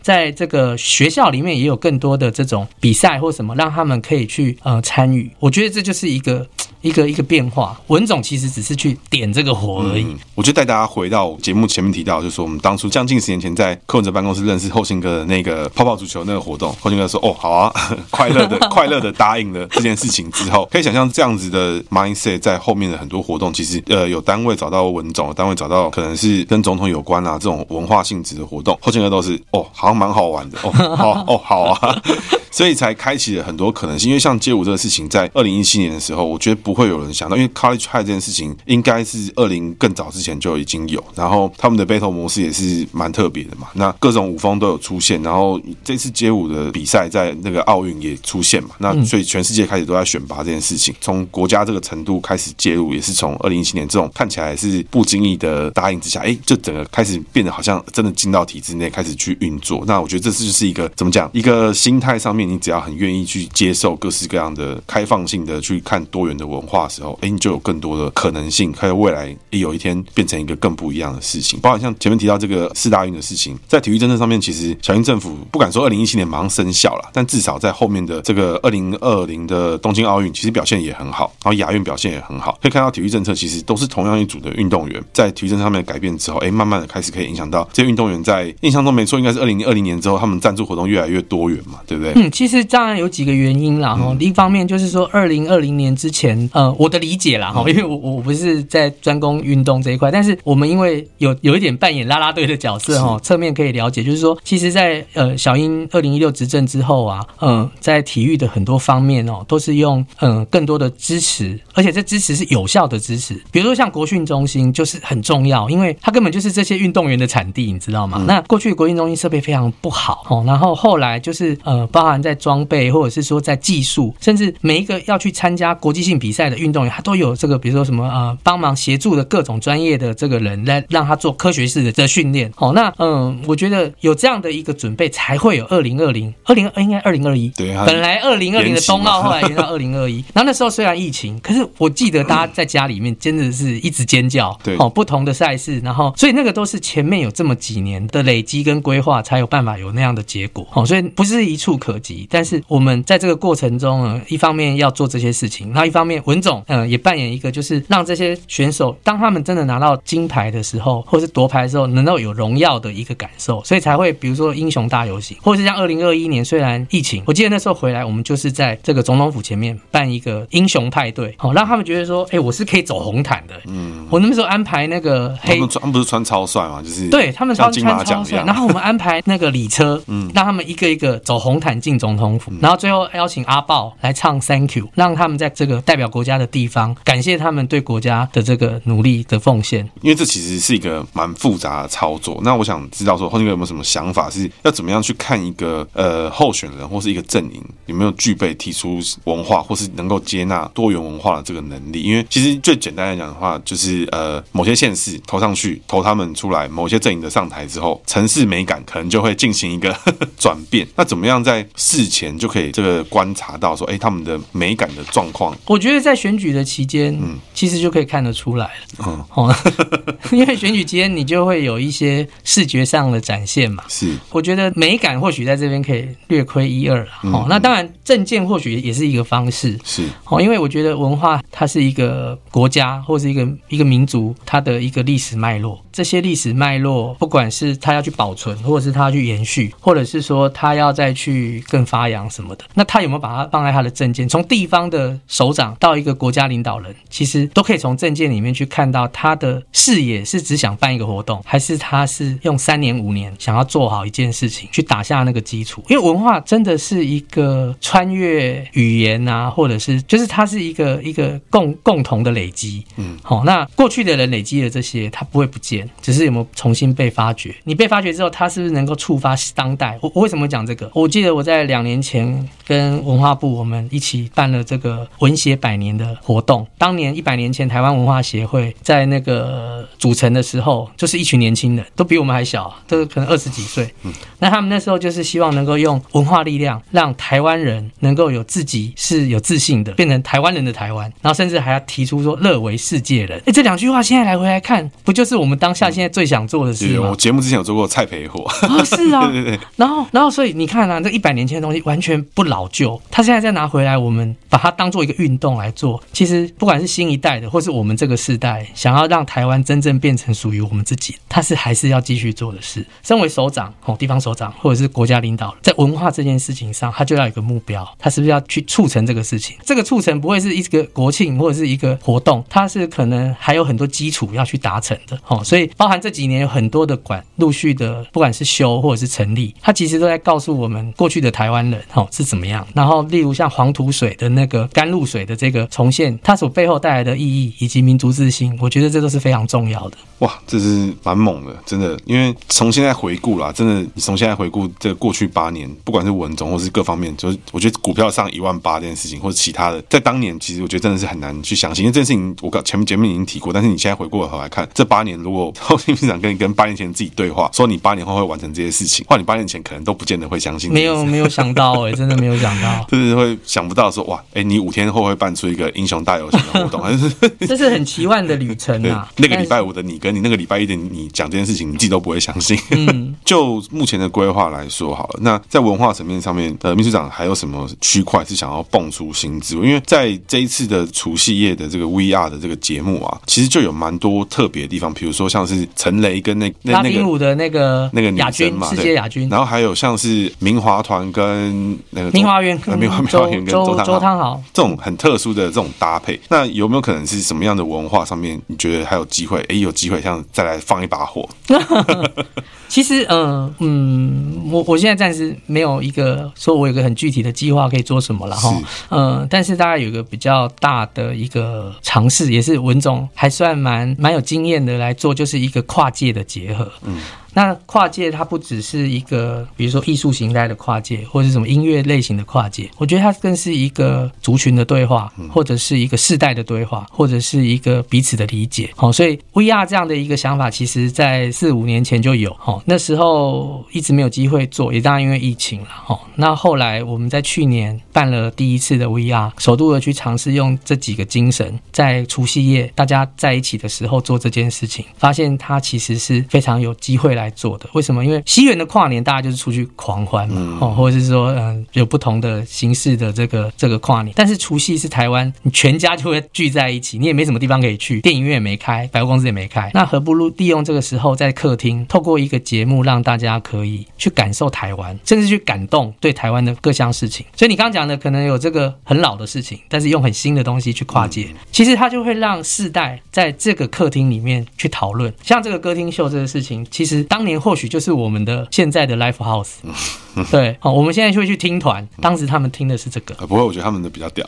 Speaker 2: 在这个学校里面也有更多的这种比赛或什么，让他们可以去呃参与。我觉得这就是一个。一个一个变化，文总其实只是去点这个火而已。嗯、
Speaker 1: 我就带大家回到节目前面提到，就是说我们当初将近十年前在柯文哲办公室认识后新哥的那个泡泡足球那个活动，后新哥说：“哦，好啊，快乐的 快乐的答应了这件事情之后，可以想象这样子的 mindset 在后面的很多活动，其实呃有单位找到文总，有单位找到可能是跟总统有关啊这种文化性质的活动，后新哥都是哦，好像蛮好玩的。哦，好哦好啊。”所以才开启了很多可能性，因为像街舞这个事情，在二零一七年的时候，我觉得不会有人想到，因为 College High 这件事情应该是二零更早之前就已经有，然后他们的 battle 模式也是蛮特别的嘛，那各种舞风都有出现，然后这次街舞的比赛在那个奥运也出现嘛，那所以全世界开始都在选拔这件事情，从国家这个程度开始介入，也是从二零一七年这种看起来是不经意的答应之下，哎，就整个开始变得好像真的进到体制内开始去运作，那我觉得这次就是一个怎么讲，一个心态上面。你只要很愿意去接受各式各样的开放性的去看多元的文化的时候，哎，你就有更多的可能性，还有未来有一天变成一个更不一样的事情。包括像前面提到这个四大运的事情，在体育政策上面，其实小英政府不敢说二零一七年马上生效了，但至少在后面的这个二零二零的东京奥运，其实表现也很好，然后亚运表现也很好。可以看到体育政策其实都是同样一组的运动员，在体育政策上面改变之后，哎，慢慢的开始可以影响到这些运动员。在印象中没错，应该是二零二零年之后，他们赞助活动越来越多元嘛，对不对？
Speaker 2: 嗯，其实当然有。几个原因啦，哈，一方面就是说，二零二零年之前，呃，我的理解啦，哈，因为我我不是在专攻运动这一块，但是我们因为有有一点扮演啦啦队的角色，哈，侧面可以了解，就是说，其实，在呃小英二零一六执政之后啊，嗯，在体育的很多方面哦，都是用嗯更多的支持，而且这支持是有效的支持，比如说像国训中心就是很重要，因为它根本就是这些运动员的产地，你知道吗？嗯、那过去国训中心设备非常不好，哦，然后后来就是呃，包含在装备或者是说在技术，甚至每一个要去参加国际性比赛的运动员，他都有这个，比如说什么呃，帮忙协助的各种专业的这个人来让他做科学式的这训练。哦，那嗯，我觉得有这样的一个准备，才会有二零二零、二零应该二零二一。对啊。本来二零二零的冬奥后来延到二零二一，然后那时候虽然疫情，可是我记得大家在家里面真的是一直尖叫。对。哦，不同的赛事，然后所以那个都是前面有这么几年的累积跟规划，才有办法有那样的结果。哦，所以不是一触可及，但是我们在这个。过程中呢，一方面要做这些事情，然后一方面文总嗯也扮演一个，就是让这些选手当他们真的拿到金牌的时候，或是夺牌的时候，能够有荣耀的一个感受，所以才会比如说英雄大游行，或者是像二零二一年虽然疫情，我记得那时候回来，我们就是在这个总统府前面办一个英雄派对，好让他们觉得说，哎，我是可以走红毯的。嗯，我那时候安排那个黑，他们
Speaker 1: 穿不是穿超帅嘛，就是
Speaker 2: 对他们穿穿超帅，然后我们安排那个礼车，嗯，让他们一个一个走红毯进总统府，然后最后。邀请阿豹来唱 Thank you，让他们在这个代表国家的地方感谢他们对国家的这个努力的奉献。
Speaker 1: 因为这其实是一个蛮复杂的操作。那我想知道说，后新哥有没有什么想法，是要怎么样去看一个呃候选人或是一个阵营有没有具备提出文化或是能够接纳多元文化的这个能力？因为其实最简单来讲的话，就是呃某些县市投上去投他们出来，某些阵营的上台之后，城市美感可能就会进行一个 转变。那怎么样在事前就可以这个观察到说，哎，他们的美感的状况？
Speaker 2: 我觉得在选举的期间，嗯，其实就可以看得出来了。嗯，哦，因为选举期间你就会有一些视觉上的展现嘛。
Speaker 1: 是，
Speaker 2: 我觉得美感或许在这边可以略窥一二了。哦，那当然证件或许也是一个方式。
Speaker 1: 是，
Speaker 2: 哦，因为我觉得文化它是一个国家或是一个一个民族它的一个历史脉络。这些历史脉络，不管是他要去保存，或者是他要去延续，或者是说他要再去更发扬什么的，那他有没有把它放在他的证件？从地方的首长到一个国家领导人，其实都可以从证件里面去看到他的视野是只想办一个活动，还是他是用三年五年想要做好一件事情，去打下那个基础。因为文化真的是一个穿越语言啊，或者是就是它是一个一个共共同的累积。嗯，好，那过去的人累积的这些，他不会不见。只是有没有重新被发掘？你被发掘之后，他是不是能够触发当代？我我为什么讲这个？我记得我在两年前跟文化部我们一起办了这个文协百年的活动。当年一百年前，台湾文化协会在那个组成的时候，就是一群年轻人，都比我们还小，都可能二十几岁。那他们那时候就是希望能够用文化力量，让台湾人能够有自己是有自信的，变成台湾人的台湾。然后甚至还要提出说乐为世界人。哎，这两句话现在来回来看，不就是我们当下现在最想做的事吗？
Speaker 1: 我节目之前有做过蔡培火
Speaker 2: 啊，是 啊，对对对。然后，然后，所以你看啊，这一百年前的东西完全不老旧，他现在再拿回来，我们把它当做一个运动来做。其实，不管是新一代的，或是我们这个世代，想要让台湾真正变成属于我们自己，他是还是要继续做的事。身为首长哦，地方首长或者是国家领导人，在文化这件事情上，他就要有一个目标，他是不是要去促成这个事情？这个促成不会是一个国庆或者是一个活动，它是可能还有很多基础要去达成的哦。所以，包含这几年有很多的馆陆续的，不管是修或者是成立，它其实都在告诉我们过去的台湾人哦是怎么样。然后，例如像黄土水的那个甘露水的这个重现，它所背后带来的意义以及民族自信，我觉得这都是非常重要的。
Speaker 1: 哇，这是蛮猛的，真的。因为从现在回顾啦，真的，你从现在回顾这个过去八年，不管是文总或是各方面，就是我觉得股票上一万八这件事情，或者其他的，在当年其实我觉得真的是很难去相信，因为这件事情我刚前面节目已经提过，但是你现在回过头来看，这八年如果后天长跟你跟八年前自己对话，说你八年后会完成这些事情，换你八年前可能都不见得会相信。
Speaker 2: 没有 没有想到哎、欸，真的没有想到，
Speaker 1: 就是会想不到说哇，哎、欸，你五天后会办出一个英雄大游行的活动，还是
Speaker 2: 这是很奇幻的旅程啊。
Speaker 1: 那个礼拜五的你跟你那个礼拜一的你讲这件事情，你自己都不会相信。嗯，就目前的规划来说好了，那在文化层面上面，呃，秘书长还有什么区块是想要蹦出新知？因为在这一次的除夕夜的这个 VR 的这个节目啊，其实就有蛮多特别的地方，比如说像是陈雷跟那那那个。舞的那个
Speaker 2: 那个亚军世界亚军，
Speaker 1: 然后还有像是明华团跟那个
Speaker 2: 明华园、
Speaker 1: 明华明华园跟周汤
Speaker 2: 周汤豪
Speaker 1: 这种很特殊的这种搭配，那有没有可能是什么样的文化上面？你觉得还有机会？哎，有机会像再来放一把火？
Speaker 2: 其实，嗯嗯，我我现在暂时没有一个说我有个很具体的计划可以做什么了哈。嗯，但是大概有一个比较大的一个尝试，也是文总还算蛮蛮有经验的来做，就是一个跨界的结合。嗯。那跨界它不只是一个，比如说艺术形态的跨界，或者是什么音乐类型的跨界，我觉得它更是一个族群的对话，或者是一个世代的对话，或者是一个彼此的理解。好，所以 VR 这样的一个想法，其实在四五年前就有。好，那时候一直没有机会做，也当然因为疫情了。好，那后来我们在去年办了第一次的 VR，首度的去尝试用这几个精神，在除夕夜大家在一起的时候做这件事情，发现它其实是非常有机会来。来做的，为什么？因为西元的跨年，大家就是出去狂欢嘛，哦，或者是说，嗯，有不同的形式的这个这个跨年。但是除夕是台湾，你全家就会聚在一起，你也没什么地方可以去，电影院也没开，百货公司也没开，那何不如利用这个时候在客厅，透过一个节目，让大家可以去感受台湾，甚至去感动对台湾的各项事情。所以你刚刚讲的可能有这个很老的事情，但是用很新的东西去跨界，其实它就会让世代在这个客厅里面去讨论。像这个歌厅秀这个事情，其实。当年或许就是我们的现在的 Live House，对，好，我们现在就会去听团，当时他们听的是这个。
Speaker 1: 不会，我觉得他们的比较屌。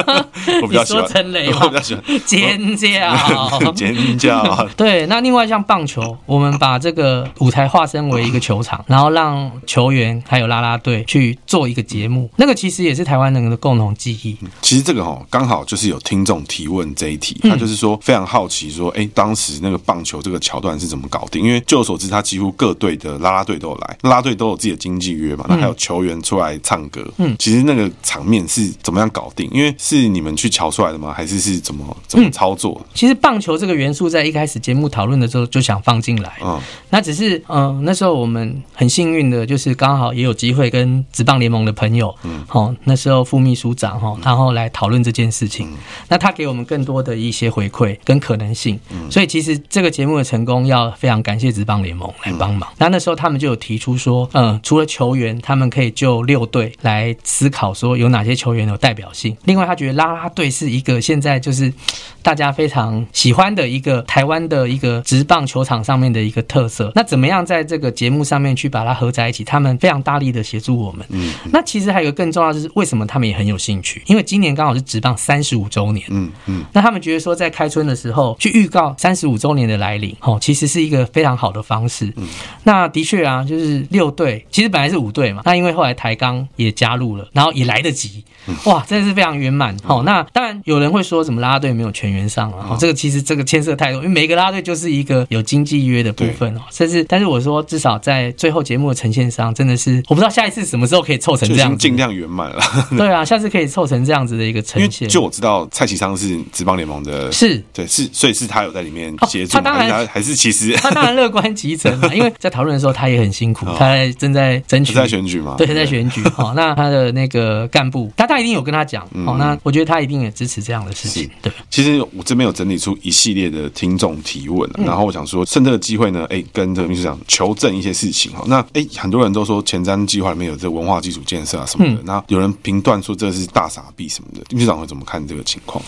Speaker 1: 我比
Speaker 2: 较喜欢陈雷，我比较喜欢尖叫，
Speaker 1: 尖叫。
Speaker 2: 对，那另外像棒球，我们把这个舞台化身为一个球场，然后让球员还有啦啦队去做一个节目，那个其实也是台湾人的共同记忆。
Speaker 1: 其实这个哈，刚好就是有听众提问这一题，他就是说非常好奇说，哎，当时那个棒球这个桥段是怎么搞定？因为据我所知。他几乎各队的啦啦队都有来，啦啦队都有自己的经纪约嘛，那还有球员出来唱歌。嗯，其实那个场面是怎么样搞定？因为是你们去瞧出来的吗？还是是怎么怎么操作？
Speaker 2: 嗯，其实棒球这个元素在一开始节目讨论的时候就想放进来。嗯，那只是嗯、呃，那时候我们很幸运的就是刚好也有机会跟职棒联盟的朋友，嗯，好，那时候副秘书长哈，然后来讨论这件事情。那他给我们更多的一些回馈跟可能性。嗯所以其实这个节目的成功要非常感谢职棒联盟来帮忙。那那时候他们就有提出说，嗯，除了球员，他们可以就六队来思考说有哪些球员有代表性。另外，他觉得啦啦队是一个现在就是 大家非常喜欢的一个台湾的一个职棒球场上面的一个特色。那怎么样在这个节目上面去把它合在一起？他们非常大力的协助我们。嗯。那其实还有一个更重要的是，为什么他们也很有兴趣？因为今年刚好是职棒三十五周年。嗯嗯。那他们觉得说，在开春的时候去预告三十五周年的来临，哦，其实是一个非常好的方式。嗯。那的确啊，就是六队，其实本来是五队嘛。那因为后来台钢也加入了，然后也来得及。哇，真的是非常圆满。好，那当然有人会说什么啦啦队没有全员上了。哦，这个其实这个牵涉太多，因为每个啦啦队就是一个有经济约的部分哦。甚至，但是我说至少在最后节目的呈现上，真的是我不知道下一次什么时候可以凑成这样，
Speaker 1: 尽量圆满了。
Speaker 2: 对啊，下次可以凑成这样子的一个呈现。
Speaker 1: 就我知道蔡启昌是职棒联盟的，
Speaker 2: 是
Speaker 1: 对，是所以是他有在里面协助。他当然还是其实
Speaker 2: 他当然乐观其成嘛，因为在讨论的时候他也很辛苦，他在正在争取
Speaker 1: 在选举嘛，
Speaker 2: 对，在选举。好，那他的那个干部，他他一定有跟他讲。好，那我觉得他一定也支持这样的事情。对，
Speaker 1: 其实我这边有整理出一系列的听众提问，然后我想说，趁这个机会呢，哎，跟这个秘书长求证一些事情。哈，那哎，很多人都说前瞻计划里面有这个文化基础建设啊什么的，那有人评断说这是大傻逼什么的，秘书长会怎么看这个情况？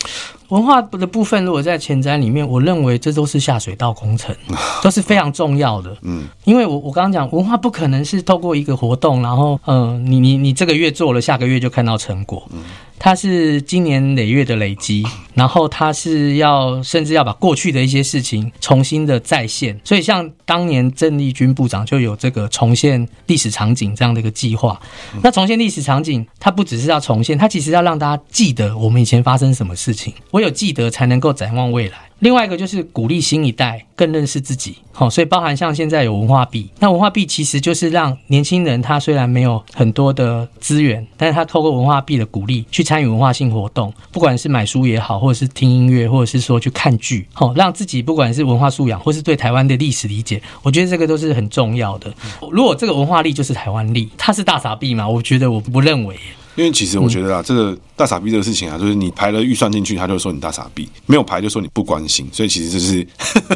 Speaker 2: 文化的部分，如果在前瞻里面，我认为这都是下水道工程，都是非常重要的。嗯，因为我我刚刚讲，文化不可能是透过一个活动，然后嗯，你你你这个月做了，下个月就看到成果。嗯。它是今年累月的累积，然后它是要甚至要把过去的一些事情重新的再现，所以像当年郑丽君部长就有这个重现历史场景这样的一个计划。那重现历史场景，它不只是要重现，它其实要让大家记得我们以前发生什么事情，唯有记得才能够展望未来。另外一个就是鼓励新一代更认识自己，好，所以包含像现在有文化币，那文化币其实就是让年轻人他虽然没有很多的资源，但是他透过文化币的鼓励去参与文化性活动，不管是买书也好，或者是听音乐，或者是说去看剧，好，让自己不管是文化素养，或是对台湾的历史理解，我觉得这个都是很重要的。如果这个文化力就是台湾力，它是大傻币嘛？我觉得我不认为。
Speaker 1: 因为其实我觉得啊，这个大傻逼这个事情啊，就是你排了预算进去，他就说你大傻逼；没有排就说你不关心。所以其实就是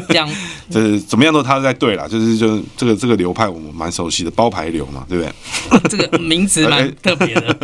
Speaker 1: 这样，就是怎么样都他在对啦。就是就这个这个流派我们蛮熟悉的，包牌流嘛，对不对？
Speaker 2: 这个名词蛮 特别的。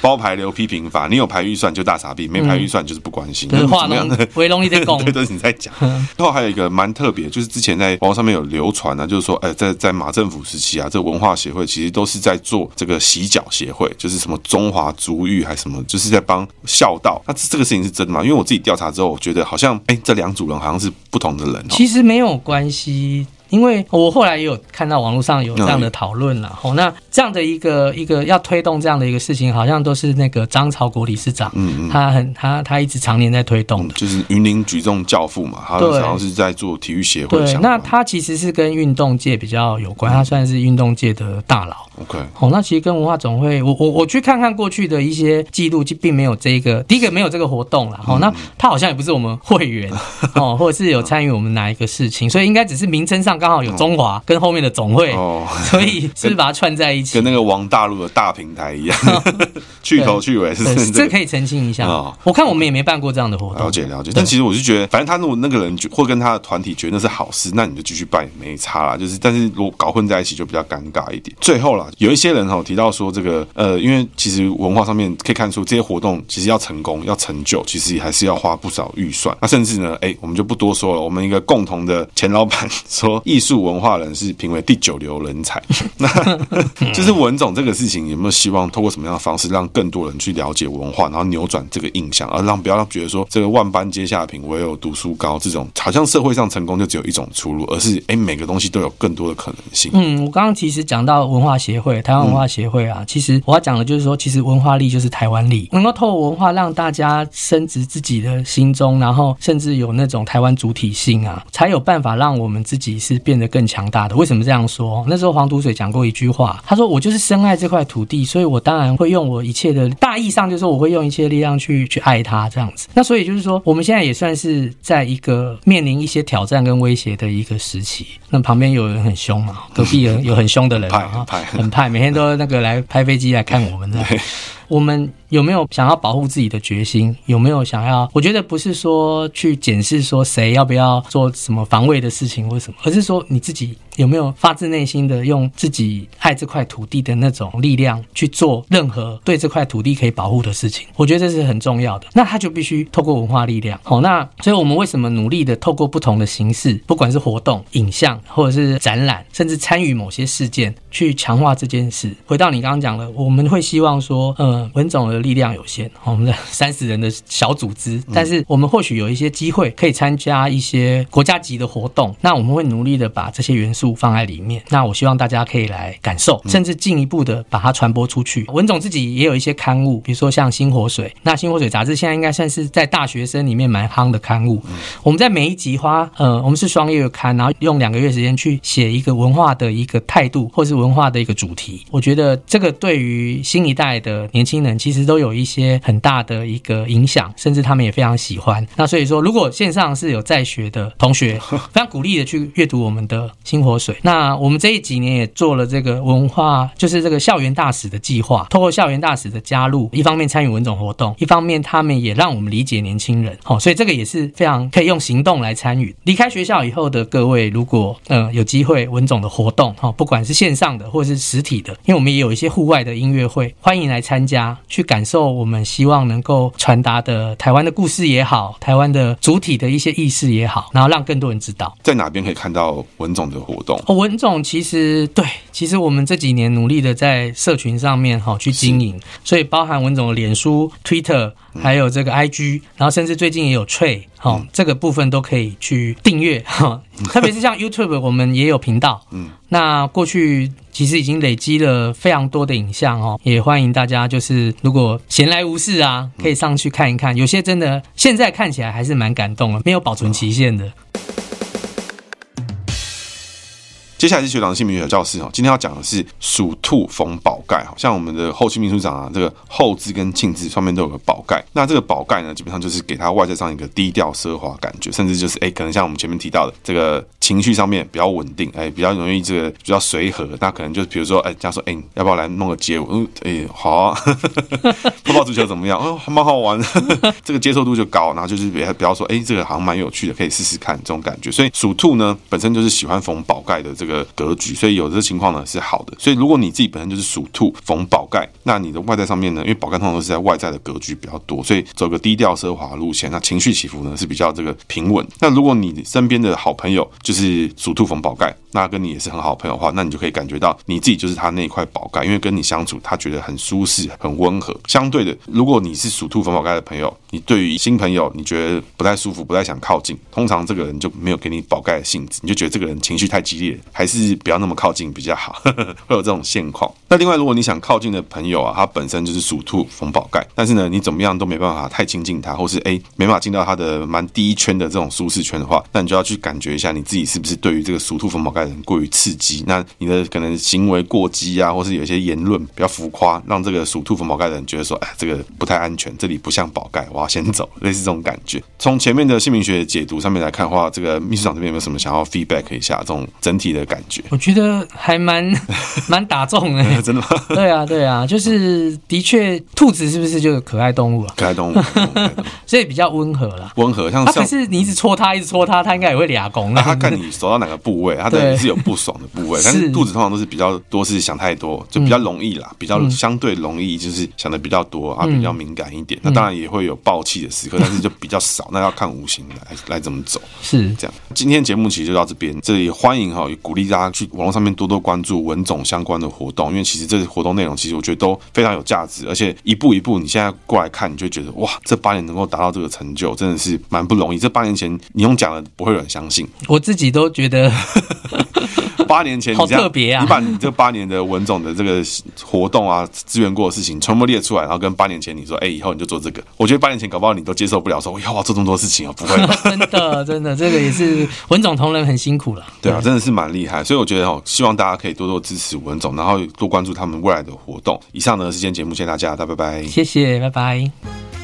Speaker 1: 包牌流批评法，你有排预算就大傻逼，没排预算就是不关心。就是
Speaker 2: 话弄回笼里的讲，
Speaker 1: 对，都是你在讲。然后还有一个蛮特别，就是之前在网上面有流传啊，就是说，哎，在在马政府时期啊，这个文化协会其实都是在做这个洗脚协会，就是什么中。中华足浴还是什么，就是在帮孝道。那这个事情是真的吗？因为我自己调查之后，我觉得好像，哎，这两组人好像是不同的人。
Speaker 2: 其实没有关系。因为我后来也有看到网络上有这样的讨论了，哦，那这样的一个一个要推动这样的一个事情，好像都是那个张朝国理事长，嗯嗯，他很他他一直常年在推动的，
Speaker 1: 就是云林举重教父嘛，他好像是在做体育协会。
Speaker 2: 对，那他其实是跟运动界比较有关，他算是运动界的大佬。
Speaker 1: OK，
Speaker 2: 哦，那其实跟文化总会，我我我去看看过去的一些记录，就并没有这个第一个没有这个活动了，哦，那他好像也不是我们会员，哦，或者是有参与我们哪一个事情，所以应该只是名称上刚好有中华。跟后面的总会，哦，所以是是把它串在一起，
Speaker 1: 跟那个王大陆的大平台一样，去头去尾是。
Speaker 2: 这可以澄清一下。我看我们也没办过这样的活动。
Speaker 1: 了解了解。但其实我是觉得，反正他如果那个人或跟他的团体觉得那是好事，那你就继续办也没差啦。就是，但是如果搞混在一起就比较尴尬一点。最后啦，有一些人哈提到说，这个呃，因为其实文化上面可以看出，这些活动其实要成功要成就，其实还是要花不少预算。那甚至呢，哎，我们就不多说了。我们一个共同的前老板说，艺术文化人士评为第九流人才，那 就是文总这个事情有没有希望通过什么样的方式让更多人去了解文化，然后扭转这个印象，而让不要让觉得说这个万般皆下品，唯有读书高这种好像社会上成功就只有一种出路，而是哎每个东西都有更多的可能性。
Speaker 2: 嗯，我刚刚其实讲到文化协会，台湾文化协会啊，其实我要讲的就是说，其实文化力就是台湾力，能够透过文化让大家升值自己的心中，然后甚至有那种台湾主体性啊，才有办法让我们自己是。是变得更强大的。为什么这样说？那时候黄土水讲过一句话，他说：“我就是深爱这块土地，所以我当然会用我一切的大意上，就是说我会用一切力量去去爱它这样子。”那所以就是说，我们现在也算是在一个面临一些挑战跟威胁的一个时期。那旁边有人很凶嘛，隔壁有有很凶的人嘛，
Speaker 1: 很派，
Speaker 2: 很派，每天都那个来拍飞机来看我们的。我们有没有想要保护自己的决心？有没有想要？我觉得不是说去检视说谁要不要做什么防卫的事情或什么，而是说你自己有没有发自内心的用自己爱这块土地的那种力量去做任何对这块土地可以保护的事情？我觉得这是很重要的。那他就必须透过文化力量。好，那所以我们为什么努力的透过不同的形式，不管是活动、影像，或者是展览，甚至参与某些事件，去强化这件事？回到你刚刚讲的，我们会希望说，呃。文总的力量有限，我们的三十人的小组织，但是我们或许有一些机会可以参加一些国家级的活动，那我们会努力的把这些元素放在里面。那我希望大家可以来感受，甚至进一步的把它传播出去。文总自己也有一些刊物，比如说像《星火水》，那《星火水》杂志现在应该算是在大学生里面蛮夯的刊物。我们在每一集花，呃，我们是双月刊，然后用两个月时间去写一个文化的一个态度，或是文化的一个主题。我觉得这个对于新一代的年轻。人其实都有一些很大的一个影响，甚至他们也非常喜欢。那所以说，如果线上是有在学的同学，非常鼓励的去阅读我们的新水。那我们这一几年也做了这个文化，就是这个校园大使的计划，透过校园大使的加入，一方面参与文总活动，一方面他们也让我们理解年轻人。好，所以这个也是非常可以用行动来参与。离开学校以后的各位，如果呃有机会文总的活动，哈，不管是线上的或是实体的，因为我们也有一些户外的音乐会，欢迎来参加。去感受我们希望能够传达的台湾的故事也好，台湾的主体的一些意识也好，然后让更多人知道。
Speaker 1: 在哪边可以看到文总的活动？
Speaker 2: 哦，文总其实对，其实我们这几年努力的在社群上面哈去经营，所以包含文总的脸书、Twitter，还有这个 IG，然后甚至最近也有 Trade，好，这个部分都可以去订阅哈。特别是像 YouTube，我们也有频道。嗯，那过去其实已经累积了非常多的影像哦，也欢迎大家就是如果闲来无事啊，可以上去看一看。有些真的现在看起来还是蛮感动的，没有保存期限的。
Speaker 1: 接下来是学长的姓名学教室哈，今天要讲的是属兔逢宝盖，好像我们的后期秘书长啊，这个后字跟庆字上面都有个宝盖。那这个宝盖呢，基本上就是给他外在上一个低调奢华感觉，甚至就是哎，可能像我们前面提到的这个情绪上面比较稳定，哎，比较容易这个比较随和。那可能就比如说哎，这样说哎，要不要来弄个街舞？嗯，哎，好啊，泡泡足球怎么样？哦，还蛮好玩的，这个接受度就高。然后就是比比较说哎，这个好像蛮有趣的，可以试试看这种感觉。所以属兔呢，本身就是喜欢逢宝盖的这个。的格局，所以有这情况呢是好的。所以如果你自己本身就是属兔逢宝盖，那你的外在上面呢，因为宝盖通常都是在外在的格局比较多，所以走个低调奢华路线，那情绪起伏呢是比较这个平稳。那如果你身边的好朋友就是属兔逢宝盖，那跟你也是很好朋友的话，那你就可以感觉到你自己就是他那一块宝盖，因为跟你相处，他觉得很舒适、很温和。相对的，如果你是属兔逢宝盖的朋友，你对于新朋友你觉得不太舒服、不太想靠近，通常这个人就没有给你宝盖的性质，你就觉得这个人情绪太激烈，还还是不要那么靠近比较好，呵呵，会有这种现况。那另外，如果你想靠近的朋友啊，他本身就是属兔逢宝盖，但是呢，你怎么样都没办法太亲近他，或是哎没法进到他的蛮第一圈的这种舒适圈的话，那你就要去感觉一下你自己是不是对于这个属兔逢宝盖的人过于刺激。那你的可能行为过激啊，或是有一些言论比较浮夸，让这个属兔逢宝盖的人觉得说，哎，这个不太安全，这里不像宝盖，我要先走，类似这种感觉。从前面的姓名学解读上面来看的话，这个秘书长这边有没有什么想要 feedback 一下这种整体的感觉？
Speaker 2: 我觉得还蛮 蛮打中的，
Speaker 1: 真的吗？
Speaker 2: 对啊，对啊，就是的确，兔子是不是就是可爱动物啊？
Speaker 1: 可爱动物，
Speaker 2: 所以比较温和啦。
Speaker 1: 温和，像
Speaker 2: 它可是你一直戳它，一直戳它，它应该也会俩攻。
Speaker 1: 那它看你手到哪个部位，它对你是有不爽的部位。但是兔子通常都是比较多是想太多，就比较容易啦，比较相对容易，就是想的比较多啊，比较敏感一点。那当然也会有爆气的时刻，但是就比较少。那要看五行来来怎么走，
Speaker 2: 是这样。
Speaker 1: 今天节目其实就到这边，这里欢迎哈，鼓励大家去网络上面多多关注文总相关的活动，因为其实这些活动内容其实我觉得都非常有价值，而且一步一步你现在过来看，你就觉得哇，这八年能够达到这个成就，真的是蛮不容易。这八年前你用讲的不会有人相信，
Speaker 2: 我自己都觉得。
Speaker 1: 八年前你
Speaker 2: 好
Speaker 1: 这样
Speaker 2: 特别啊
Speaker 1: 你把你这八年的文总的这个活动啊、资源过的事情全部列出来，然后跟八年前你说，哎、以后你就做这个。我觉得八年前搞不好你都接受不了，说我要做这么多事情啊，不会吧。
Speaker 2: 真的真的，这个也是 文总同仁很辛苦了。
Speaker 1: 对啊，真的是蛮厉害，所以我觉得哦，希望大家可以多多支持文总，然后多关注他们未来的活动。以上呢是今天节目，谢谢大家，大家拜拜。
Speaker 2: 谢谢，拜拜。